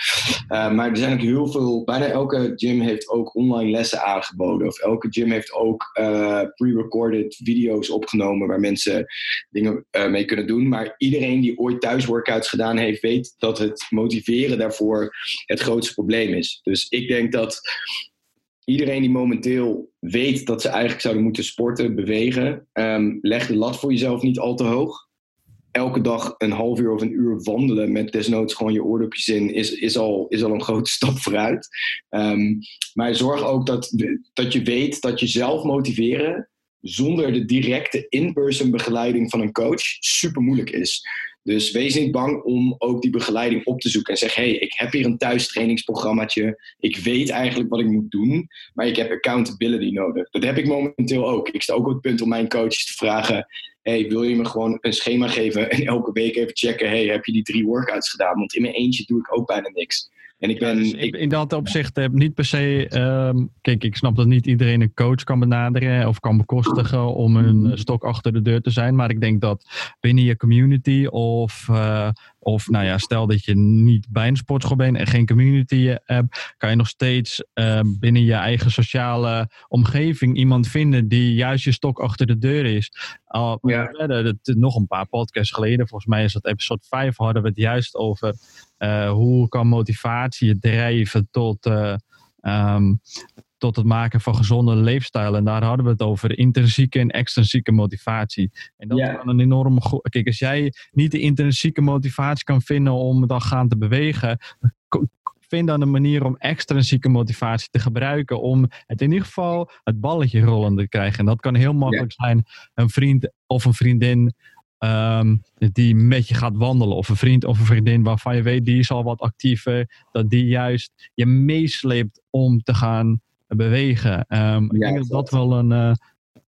Uh, maar er zijn ook heel veel, bijna elke gym heeft ook online lessen aangeboden. Of elke gym heeft ook uh, pre-recorded video's opgenomen waar mensen dingen uh, mee kunnen doen. Maar iedereen die ooit thuis workouts gedaan heeft, weet dat het motiveren daarvoor het grootste probleem is. Dus ik denk dat iedereen die momenteel weet dat ze eigenlijk zouden moeten sporten, bewegen, um, leg de lat voor jezelf niet al te hoog. Elke dag een half uur of een uur wandelen met desnoods gewoon je oordopjes in, is, is, al, is al een grote stap vooruit. Um, maar zorg ook dat, dat je weet dat je zelf motiveren zonder de directe in-person begeleiding van een coach super moeilijk is. Dus wees niet bang om ook die begeleiding op te zoeken. En zeg, hé, hey, ik heb hier een thuistrainingsprogrammaatje. Ik weet eigenlijk wat ik moet doen. Maar ik heb accountability nodig. Dat heb ik momenteel ook. Ik sta ook op het punt om mijn coaches te vragen... hey, wil je me gewoon een schema geven en elke week even checken... hey, heb je die drie workouts gedaan? Want in mijn eentje doe ik ook bijna niks. En ik ben, dus ik, in dat opzicht heb niet per se. Um, kijk, ik snap dat niet iedereen een coach kan benaderen of kan bekostigen om een Mhm. stok achter de deur te zijn. Maar ik denk dat binnen je community of, uh, of nou ja, stel dat je niet bij een sportschool bent en geen community hebt, kan je nog steeds uh, binnen je eigen sociale omgeving iemand vinden die juist je stok achter de deur is. Al, Ja. nog een paar podcasts geleden, volgens mij is dat episode 5, hadden we het juist over hoe kan motivatie je drijven tot, uh, um, tot het maken van gezonde leefstijl. En daar hadden we het over intrinsieke en extrinsieke motivatie. En dat Ja. kan een enorme. Kijk, als jij niet de intrinsieke motivatie kan vinden om dan gaan te bewegen, vind dan een manier om extrinsieke motivatie te gebruiken. Om het in ieder geval het balletje rollen te krijgen. En dat kan heel makkelijk zijn een vriend of een vriendin. Ehm, die met je gaat wandelen, of een vriend of een vriendin waarvan je weet die is al wat actiever, dat die juist je meesleept om te gaan bewegen. Ehm, ik Ja, denk dat dat wel een, eh,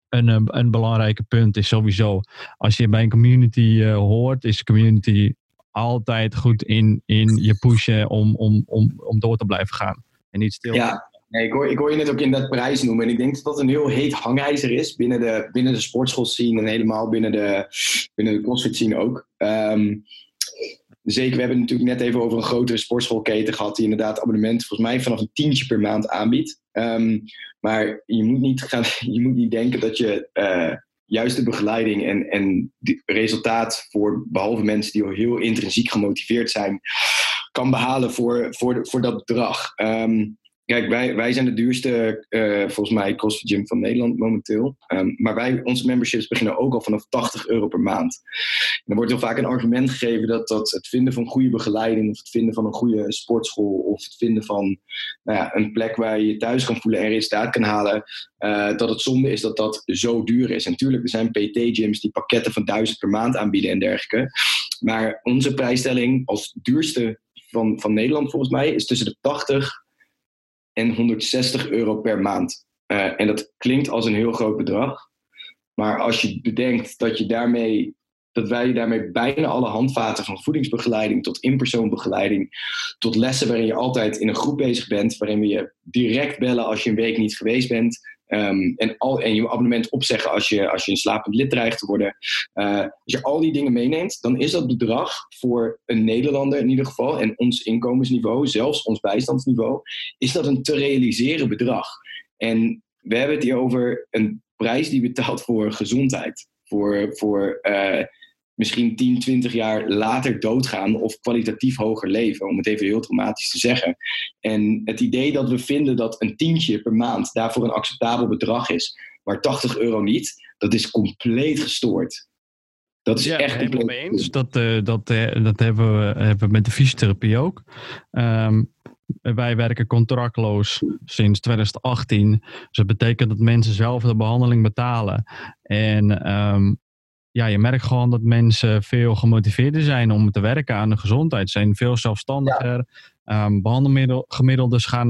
een, een, een belangrijke punt is sowieso. Als je bij een community eh, hoort, is de community altijd goed in, in je pushen om, om, om, om door te blijven gaan. En niet stil. Ja, nee, ik, hoor, ik je net ook in dat prijs noemen. En ik denk dat dat een heel heet hangijzer is binnen de, binnen de sportschoolscene en helemaal binnen de, binnen de crossfit scene ook. Ehm, zeker, we hebben het natuurlijk net even over een grotere sportschoolketen gehad die inderdaad abonnementen volgens mij vanaf een tientje per maand aanbiedt. Ehm, maar je moet, niet gaan, je moet niet denken dat je uh, juist de begeleiding en, en het resultaat voor behalve mensen die al heel intrinsiek gemotiveerd zijn, kan behalen voor, voor, voor dat bedrag. Um, Kijk, wij, wij zijn de duurste, uh, volgens mij, CrossFit Gym van Nederland momenteel. Um, maar wij, onze memberships beginnen ook al vanaf 80 euro per maand. Er wordt heel vaak een argument gegeven dat, dat het vinden van goede begeleiding, of het vinden van een goede sportschool, of het vinden van nou ja, een plek waar je je thuis kan voelen en resultaat kan halen, uh, dat het zonde is dat dat zo duur is. En natuurlijk, er zijn PT-gyms die pakketten van 1000 per maand aanbieden en dergelijke. Maar onze prijsstelling als duurste van, van Nederland, volgens mij, is tussen de 80 en 160 euro per maand. Uh, en dat klinkt als een heel groot bedrag. Maar als je bedenkt dat, je daarmee, dat wij daarmee bijna alle handvaten van voedingsbegeleiding tot inpersoonbegeleiding, tot lessen waarin je altijd in een groep bezig bent, waarin we je direct bellen als je een week niet geweest bent. Um, en, al, en je abonnement opzeggen als je, als je een slapend lid dreigt te worden. Uh, als je al die dingen meeneemt, dan is dat bedrag voor een Nederlander in ieder geval en ons inkomensniveau, zelfs ons bijstandsniveau, is dat een te realiseren bedrag. En we hebben het hier over een prijs die betaalt voor gezondheid. Voor, voor uh, misschien 10, 20 jaar later doodgaan of kwalitatief hoger leven, om het even heel dramatisch te zeggen. En het idee dat we vinden dat een tientje per maand daarvoor een acceptabel bedrag is, maar 80 euro niet, dat is compleet gestoord. Dat is ja, echt helemaal mee eens. Dat, uh, dat, uh, dat hebben, we, hebben we met de fysiotherapie ook. Um, wij werken contractloos sinds 2018. Dus dat betekent dat mensen zelf de behandeling betalen. En um, ja, je merkt gewoon dat mensen veel gemotiveerder zijn om te werken aan de gezondheid. Ze zijn veel zelfstandiger. Ja. Um, behandelgemiddeldes gaan,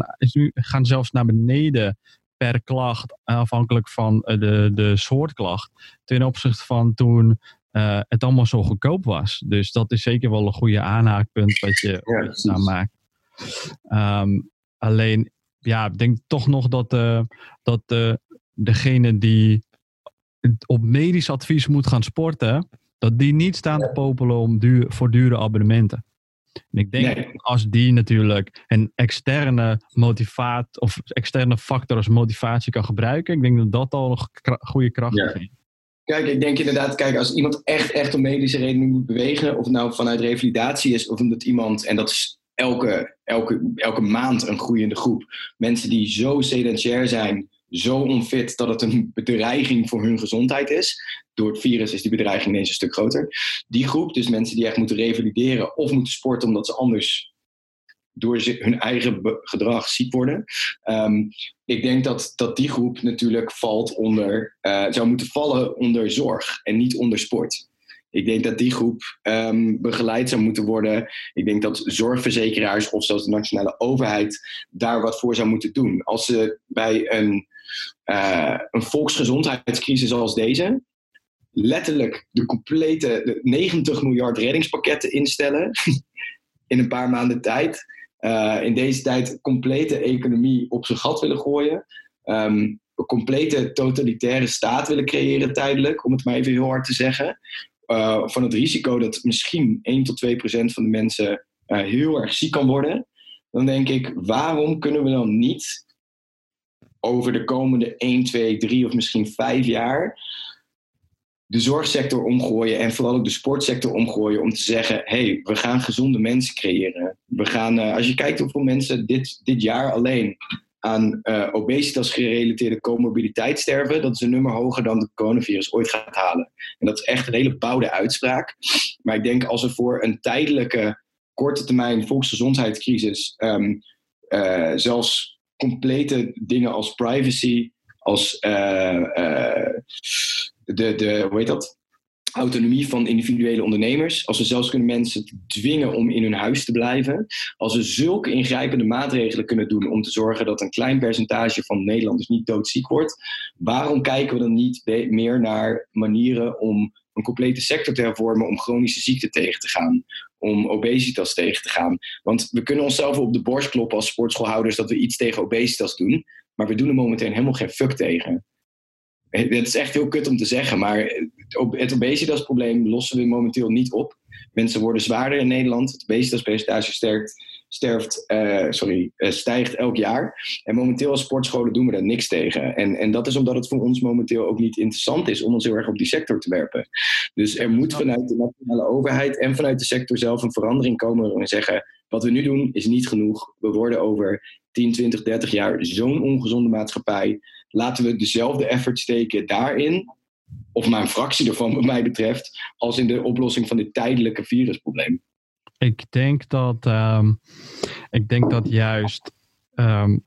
gaan zelfs naar beneden per klacht, afhankelijk van de, de soort klacht. Ten opzichte van toen uh, het allemaal zo goedkoop was. Dus dat is zeker wel een goede aanhaakpunt wat je, ja, je maakt. Um, alleen, ja, ik denk toch nog dat, uh, dat uh, degene die op medisch advies moet gaan sporten, Dat die niet staan te popelen om duur, voor dure abonnementen. En ik denk als die natuurlijk een externe motivaat of externe factor als motivatie kan gebruiken, ik denk dat dat al een goede kracht is. Kijk, ik denk inderdaad, kijk, als iemand echt, echt om medische redenen moet bewegen, of het nou vanuit revalidatie is, of omdat iemand, en dat is elke, elke, elke maand een groeiende groep, mensen die zo sedentair zijn, zo onfit dat het een bedreiging voor hun gezondheid is. Door het virus is die bedreiging ineens een stuk groter. Die groep, dus mensen die echt moeten revalideren of moeten sporten omdat ze anders door hun eigen gedrag ziek worden. Ehm, ik denk dat, dat die groep natuurlijk valt onder, uh, zou moeten vallen onder zorg en niet onder sport. Ik denk dat die groep um, begeleid zou moeten worden. Ik denk dat zorgverzekeraars of zelfs de nationale overheid daar wat voor zou moeten doen. Als ze bij een, uh, een volksgezondheidscrisis als deze letterlijk de complete de 90 miljard reddingspakketten instellen in een paar maanden tijd. Uh, in deze tijd complete economie op zijn gat willen gooien. Um, een complete totalitaire staat willen creëren tijdelijk, om het maar even heel hard te zeggen. Uh, van het risico dat misschien 1 tot 2 procent van de mensen uh, heel erg ziek kan worden. Dan denk ik, waarom kunnen we dan niet over de komende 1, 2, 3 of misschien 5 jaar de zorgsector omgooien en vooral ook de sportsector omgooien om te zeggen: hey, we gaan gezonde mensen creëren. We gaan, uh, als je kijkt hoeveel mensen dit, dit jaar alleen aan uh, obesitas gerelateerde comorbiditeit sterven, dat is een nummer hoger dan het coronavirus ooit gaat halen. En dat is echt een hele bouwde uitspraak. Maar ik denk als we voor een tijdelijke, korte termijn volksgezondheidscrisis um, uh, zelfs complete dingen als privacy, als de, de, hoe heet dat? Autonomie van individuele ondernemers. Als we zelfs kunnen mensen dwingen om in hun huis te blijven. Als we zulke ingrijpende maatregelen kunnen doen om te zorgen dat een klein percentage van Nederlanders niet doodziek wordt. Waarom kijken we dan niet meer naar manieren om een complete sector te hervormen om chronische ziekten tegen te gaan? Om obesitas tegen te gaan. Want we kunnen onszelf op de borst kloppen als sportschoolhouders dat we iets tegen obesitas doen. Maar we doen er momenteel helemaal geen fuck tegen. Het is echt heel kut om te zeggen, maar het obesitasprobleem lossen we momenteel niet op. Mensen worden zwaarder in Nederland. Het obesitaspercentage sterft, sterft, uh, sorry, uh, stijgt elk jaar. En momenteel als sportscholen doen we daar niks tegen. En, en dat is omdat het voor ons momenteel ook niet interessant is om ons heel erg op die sector te werpen. Dus er moet vanuit de nationale overheid en vanuit de sector zelf een verandering komen en zeggen: wat we nu doen is niet genoeg. We worden over 10, 20, 30 jaar zo'n ongezonde maatschappij laten we dezelfde effort steken daarin, of maar een fractie ervan wat mij betreft, als in de oplossing van dit tijdelijke virusprobleem. Ik denk dat, um, ik denk dat juist um,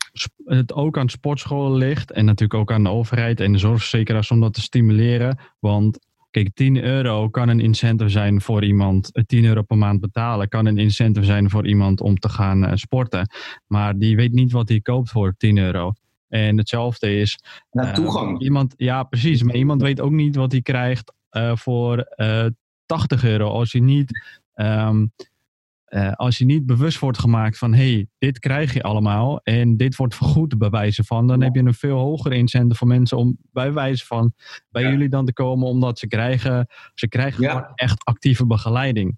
het ook aan sportscholen ligt en natuurlijk ook aan de overheid en de zorgverzekeraars om dat te stimuleren. Want Kijk, 10 euro kan een incentive zijn voor iemand. 10 euro per maand betalen kan een incentive zijn voor iemand om te gaan uh, sporten. Maar die weet niet wat hij koopt voor 10 euro. En hetzelfde is. Naar toegang. Uh, iemand, ja, precies. Maar iemand weet ook niet wat hij krijgt uh, voor 80 euro. Als je niet. Um, uh, als je niet bewust wordt gemaakt van hey, dit krijg je allemaal en dit wordt vergoed bij wijze van, dan heb je een veel hogere incentive voor mensen om bij wijze van bij ja. jullie dan te komen, omdat ze krijgen, ze krijgen ja. echt actieve begeleiding.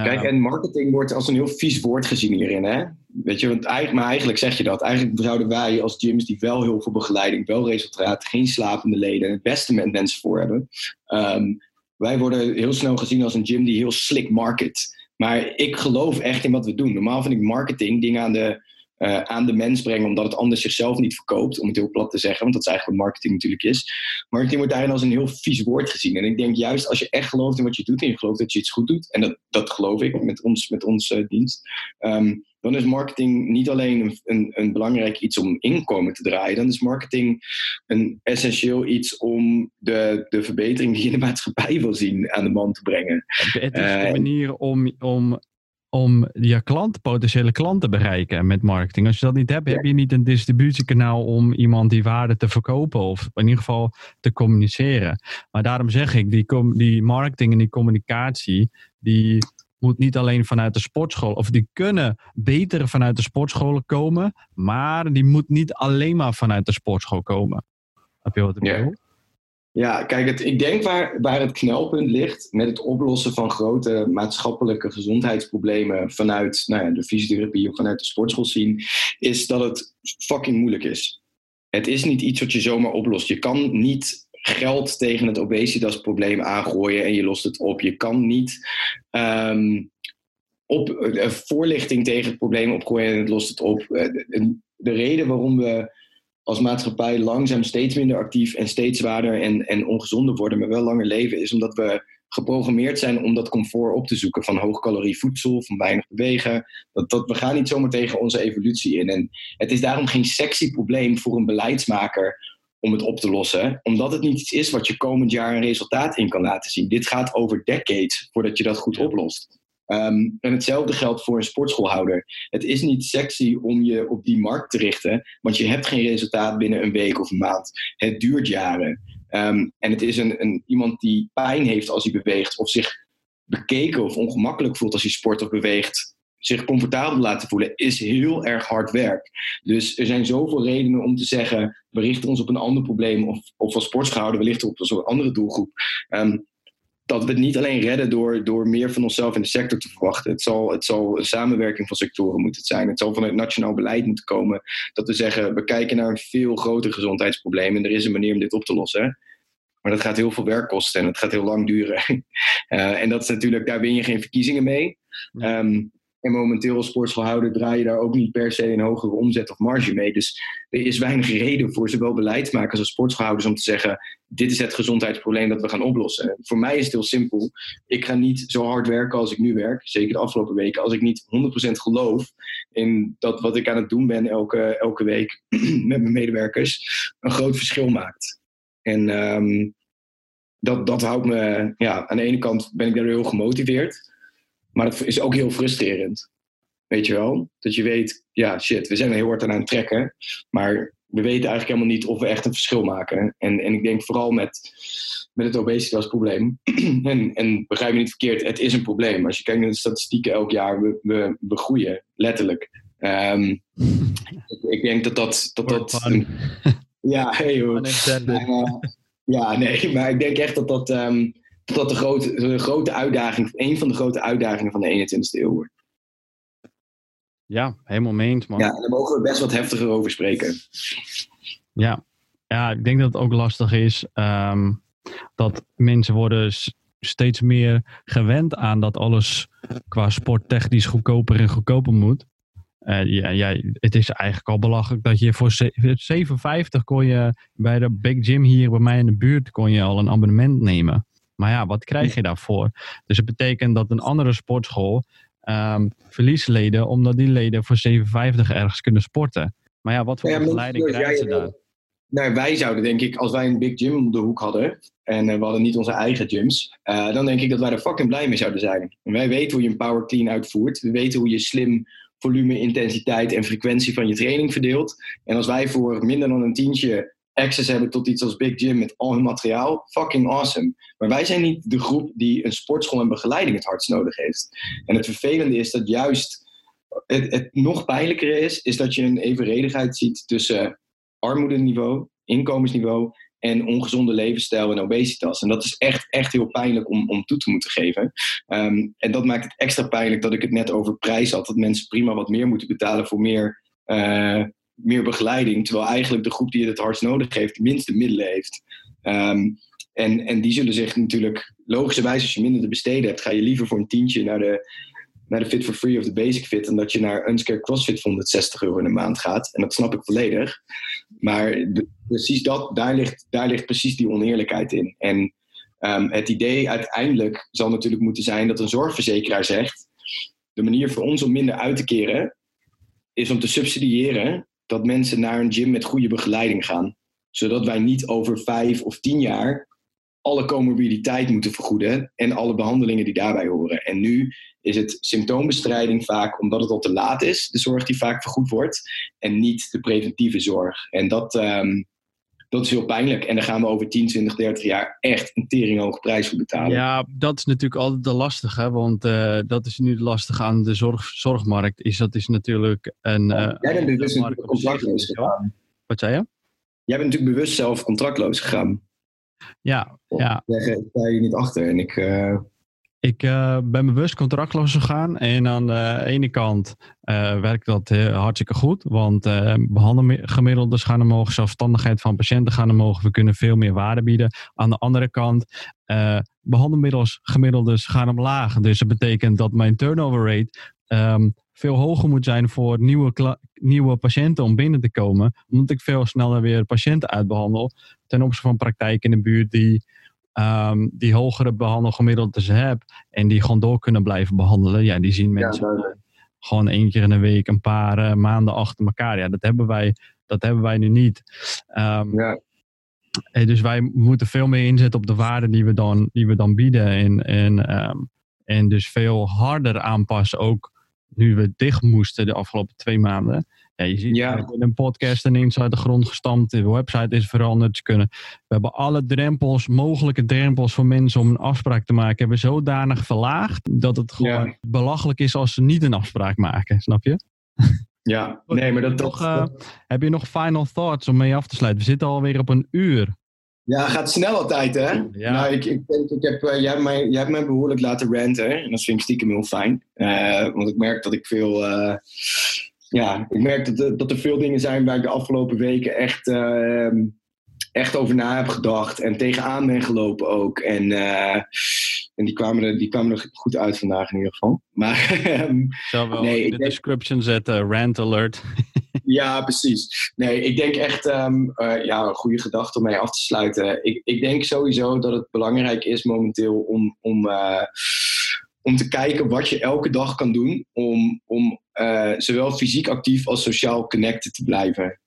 Kijk, en marketing wordt als een heel vies woord gezien hierin. Hè? Weet je, want eigenlijk, maar eigenlijk zeg je dat. Eigenlijk zouden wij als gyms die wel heel veel begeleiding, wel resultaat, geen slapende leden en het beste met mensen voor hebben. Um, wij worden heel snel gezien als een gym die heel slick market. Maar ik geloof echt in wat we doen. Normaal vind ik marketing dingen aan de, uh, aan de mens brengen, omdat het anders zichzelf niet verkoopt, om het heel plat te zeggen, want dat is eigenlijk wat marketing natuurlijk is. Marketing wordt daarin als een heel vies woord gezien. En ik denk juist als je echt gelooft in wat je doet en je gelooft dat je iets goed doet, en dat, dat geloof ik met ons, met onze uh, dienst, um, dan is marketing niet alleen een, een, een, belangrijk iets om inkomen te draaien, dan is marketing een essentieel iets om de, de verbetering die je in de maatschappij wil zien aan de man te brengen. Het is uh, een manier om, om, om je klant, potentiële klant te bereiken met marketing. Als je dat niet hebt, heb je niet een distributiekanaal om iemand die waarde te verkopen of in ieder geval te communiceren. Maar daarom zeg ik, die, die marketing en die communicatie, die moet niet alleen vanuit de sportschool, of die kunnen beter vanuit de sportscholen komen, maar die moet niet alleen maar vanuit de sportschool komen. Heb je wat ik bedoel? Ja, kijk, het, ik denk waar, waar het knelpunt ligt met het oplossen van grote maatschappelijke gezondheidsproblemen vanuit nou ja, de fysiotherapie of vanuit de sportschool zien, is dat het fucking moeilijk is. Het is niet iets wat je zomaar oplost. Je kan niet geld tegen het obesitasprobleem aangooien en je lost het op. Je kan niet um, op, uh, voorlichting tegen het probleem opgooien en het lost het op. De, de reden waarom we als maatschappij langzaam steeds minder actief en steeds zwaarder en, en ongezonder worden, maar wel langer leven, is omdat we geprogrammeerd zijn om dat comfort op te zoeken van hoogcalorie voedsel, van weinig bewegen. Dat, dat, we gaan niet zomaar tegen onze evolutie in. En het is daarom geen sexy probleem voor een beleidsmaker om het op te lossen, omdat het niet iets is wat je komend jaar een resultaat in kan laten zien. Dit gaat over decades voordat je dat goed oplost. Um, en hetzelfde geldt voor een sportschoolhouder. Het is niet sexy om je op die markt te richten, want je hebt geen resultaat binnen een week of een maand. Het duurt jaren. Um, en het is een, een, iemand die pijn heeft als hij beweegt, of zich bekeken of ongemakkelijk voelt als hij sport of beweegt, zich comfortabel laten voelen, is heel erg hard werk. Dus er zijn zoveel redenen om te zeggen, we richten ons op een ander probleem, of, of als sportschoolhouder, we richten op een andere doelgroep. Um, dat we het niet alleen redden door, door meer van onszelf in de sector te verwachten. Het zal, het zal een samenwerking van sectoren moeten zijn. Het zal vanuit nationaal beleid moeten komen. Dat we zeggen, we kijken naar een veel groter gezondheidsprobleem en er is een manier om dit op te lossen. Maar dat gaat heel veel werk kosten en het gaat heel lang duren. Uh, en dat is natuurlijk, daar win je geen verkiezingen mee. Um, en momenteel als sportschoolhouder draai je daar ook niet per se een hogere omzet of marge mee. Dus er is weinig reden voor zowel beleidsmakers als sportschoolhouders om te zeggen: dit is het gezondheidsprobleem dat we gaan oplossen. Voor mij is het heel simpel. Ik ga niet zo hard werken als ik nu werk, zeker de afgelopen weken, als ik niet 100% geloof in dat wat ik aan het doen ben elke, elke week met mijn medewerkers een groot verschil maakt. En um, dat, dat houdt me, ja, aan de ene kant ben ik daar heel gemotiveerd. Maar het is ook heel frustrerend. Weet je wel? Dat je weet, ja, shit, we zijn er heel hard aan het trekken. Maar we weten eigenlijk helemaal niet of we echt een verschil maken. En, en ik denk vooral met, met het obesitasprobleem. en, en begrijp me niet verkeerd, het is een probleem. Als je kijkt naar de statistieken elk jaar, we, we, we groeien, letterlijk. Um, ik, denk dat dat. dat, dat een, ja, hey, hoor. Uh, ja, nee, maar ik denk echt dat dat. Um, dat de grote, de grote uitdaging, een van de grote uitdagingen van de 21ste eeuw wordt. Ja, helemaal meent, man. Ja, daar mogen we best wat heftiger over spreken. Ja, ja ik denk dat het ook lastig is um, dat mensen worden steeds meer gewend aan dat alles qua sporttechnisch goedkoper en goedkoper moet. Uh, ja, ja, het is eigenlijk al belachelijk dat je voor 7,50 kon je bij de Big Gym hier bij mij in de buurt kon je al een abonnement nemen. Maar ja, wat krijg je daarvoor? Dus het betekent dat een andere sportschool um, verliest leden, omdat die leden voor 7,50 ergens kunnen sporten. Maar ja, wat voor ja, begeleiding krijgen ze daar? Nou, wij zouden denk ik, als wij een big gym om de hoek hadden, en uh, we hadden niet onze eigen gyms, uh, dan denk ik dat wij er fucking blij mee zouden zijn. En wij weten hoe je een power clean uitvoert. We weten hoe je slim volume, intensiteit en frequentie van je training verdeelt. En als wij voor minder dan een tientje access hebben tot iets als Big Gym met al hun materiaal, fucking awesome. Maar wij zijn niet de groep die een sportschool en begeleiding het hardst nodig heeft. En het vervelende is dat juist het, het nog pijnlijker is, is dat je een evenredigheid ziet tussen armoedeniveau, inkomensniveau en ongezonde levensstijl en obesitas. En dat is echt, echt heel pijnlijk om, om toe te moeten geven. Um, en dat maakt het extra pijnlijk dat ik het net over prijs had. Dat mensen prima wat meer moeten betalen voor meer, uh, meer begeleiding. Terwijl eigenlijk de groep die het het hardst nodig heeft, de minste middelen heeft. Um, en, en die zullen zich natuurlijk, logischerwijs als je minder te besteden hebt, ga je liever voor een tientje naar de, naar de Fit for Free of de Basic Fit, dan dat je naar Unscare CrossFit voor 160 euro in de maand gaat. En dat snap ik volledig. Maar precies dat, daar ligt, daar ligt precies die oneerlijkheid in. En um, het idee uiteindelijk zal natuurlijk moeten zijn dat een zorgverzekeraar zegt: de manier voor ons om minder uit te keren is om te subsidiëren dat mensen naar een gym met goede begeleiding gaan. Zodat wij niet over vijf of tien jaar alle comorbiditeit moeten vergoeden en alle behandelingen die daarbij horen. En nu is het symptoombestrijding vaak omdat het al te laat is, de zorg die vaak vergoed wordt, en niet de preventieve zorg. En dat, um, dat is heel pijnlijk. En daar gaan we over 10, 20, 30 jaar echt een teringhoge prijs voor betalen. Ja, dat is natuurlijk altijd de lastige, want uh, dat is nu lastig aan de zorg, zorgmarkt. Is dat is natuurlijk een. Uh, Jij bent bewust contractloos gegaan. Wat zei je? Jij bent natuurlijk bewust zelf contractloos gegaan. Ja, ja. Ik sta hier niet achter en ik... Uh... Ik uh, ben bewust contractloos gegaan. En aan de ene kant uh, werkt dat hartstikke goed. Want uh, behandelgemiddeldes gaan omhoog. Zelfstandigheid van patiënten gaan omhoog. We kunnen veel meer waarde bieden. Aan de andere kant, behandelmiddelgemiddeldes gaan omlaag. Dus dat betekent dat mijn turnover rate um, veel hoger moet zijn voor nieuwe, nieuwe patiënten om binnen te komen. Omdat ik veel sneller weer patiënten uitbehandel. Ten opzichte van praktijken in de buurt die, um, die hogere behandelgemiddeldes hebben. En die gewoon door kunnen blijven behandelen. Ja, die zien mensen gewoon één keer in de week, een paar uh, maanden achter elkaar. Ja, dat hebben wij, dat hebben wij nu niet. Um, ja. Dus wij moeten veel meer inzetten op de waarde die we dan, die we dan bieden. En, en, um, en dus veel harder aanpassen ook nu we dicht moesten de afgelopen twee maanden. Ja, je ziet, ja. een podcast ineens uit de grond gestampt. De website is veranderd. Kunnen, we hebben alle drempels, mogelijke drempels voor mensen om een afspraak te maken, hebben zodanig verlaagd dat het gewoon belachelijk is als ze niet een afspraak maken. Snap je? Ja, nee, maar dat toch. Uh, heb je nog final thoughts om mee af te sluiten? We zitten alweer op een uur. Ja, gaat snel altijd, hè? Ja. Nou, ik, ik, denk, ik heb, uh, jij, hebt mij, jij hebt mij behoorlijk laten ranten. En dat vind ik stiekem heel fijn. Uh, want ik merk dat ik veel... Ja, ik merk dat, dat er veel dingen zijn waar ik de afgelopen weken echt, ehm, echt over na heb gedacht. En tegenaan ben gelopen ook. En, en die, kwamen er, die kwamen er goed uit vandaag in ieder geval. Maar, ehm, Zal wel nee, in de description zetten, rant alert. Ja, precies. Nee, ik denk echt um, uh, ja, een goede gedachte om mee af te sluiten. Ik, ik denk sowieso dat het belangrijk is momenteel om, om, om te kijken wat je elke dag kan doen om, om uh, zowel fysiek actief als sociaal connected te blijven.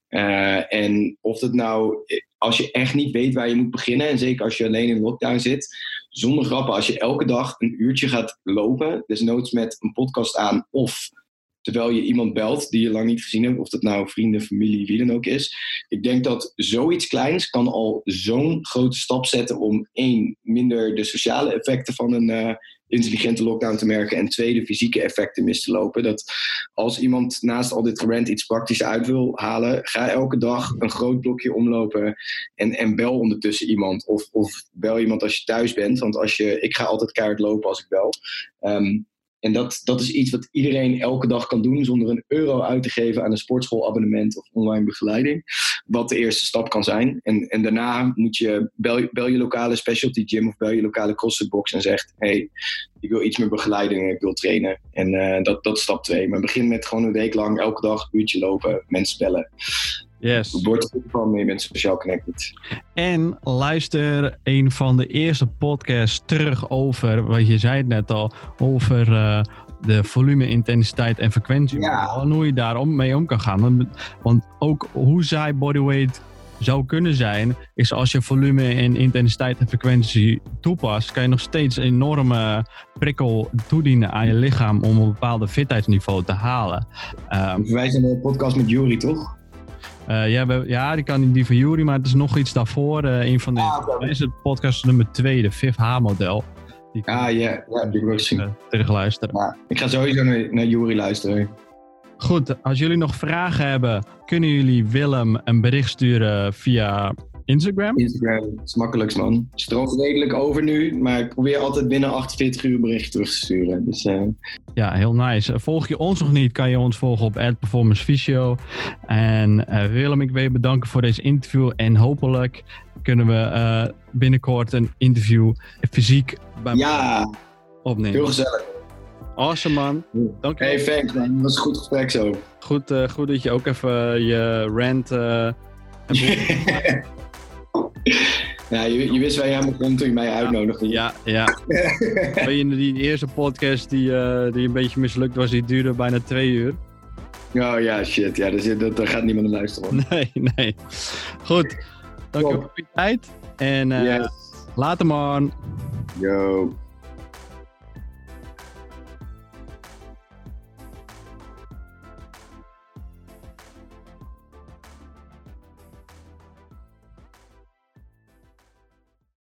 en of dat nou, als je echt niet weet waar je moet beginnen, en zeker als je alleen in lockdown zit, zonder grappen, als je elke dag een uurtje gaat lopen, desnoods met een podcast aan of terwijl je iemand belt die je lang niet gezien hebt, of dat nou vrienden, familie, wie dan ook is. Ik denk dat zoiets kleins kan al zo'n grote stap zetten om één, minder de sociale effecten van een intelligente lockdown te merken en twee, de fysieke effecten mis te lopen. Dat als iemand naast al dit gerend iets praktisch uit wil halen, ga elke dag een groot blokje omlopen en, en bel ondertussen iemand. Of, of bel iemand als je thuis bent, want als je, ik ga altijd keihard lopen als ik bel. Um, en dat, dat is iets wat iedereen elke dag kan doen zonder een euro uit te geven aan een sportschoolabonnement of online begeleiding. Wat de eerste stap kan zijn. En, en daarna moet je bel, bel je lokale specialty gym of bel je lokale CrossFit en zegt: hey, ik wil iets meer begeleiding, ik wil trainen. En uh, dat, dat is stap twee. Maar begin met gewoon een week lang elke dag een uurtje lopen, mensen bellen. Yes. Word van mee met sociaal connected. En luister een van de eerste podcasts terug over, wat je zei het net al, over uh, de volume, intensiteit en frequentie. Ja. En hoe je daar om, mee om kan gaan. Want ook hoe zij bodyweight zou kunnen zijn, is als je volume en intensiteit en frequentie toepast, kan je nog steeds een enorme prikkel toedienen aan je lichaam om een bepaalde fitheidsniveau te halen. Um, Wij zijn de podcast met Jury, toch? Uh, ja, we, ja, die kan die van Jury, maar het is nog iets daarvoor. Uh, een van de, ah, is het podcast nummer 2, de 5H-model. Ah, ja, ja, die wil ik zien. Terug luisteren. Ja, ik ga sowieso naar, naar Jury luisteren. Goed, als jullie nog vragen hebben, kunnen jullie Willem een bericht sturen via Instagram? Instagram is makkelijkst, man. Stroomt redelijk over nu, maar ik probeer altijd binnen 48 uur bericht terug te sturen. Dus, uh... Ja, heel nice. Volg je ons nog niet, kan je ons volgen op Performance En uh, Willem, ik wil je bedanken voor deze interview. En hopelijk kunnen we uh, binnenkort een interview fysiek bij ja, opnemen. Heel gezellig. Awesome, man. Dank je. Hey, thanks, man. Dat was een goed gesprek zo. Goed, goed dat je ook even je rant Ja, je, je wist waar je helemaal komt toen je mij uitnodigde. Ja, ja. Je, die eerste podcast die, uh, die een beetje mislukt was, die duurde bijna twee uur. Oh ja, shit. Ja, dus, dat, daar gaat niemand naar luisteren. Nee, nee. Goed. Dank je voor je tijd. En uh, yes. later man. Yo.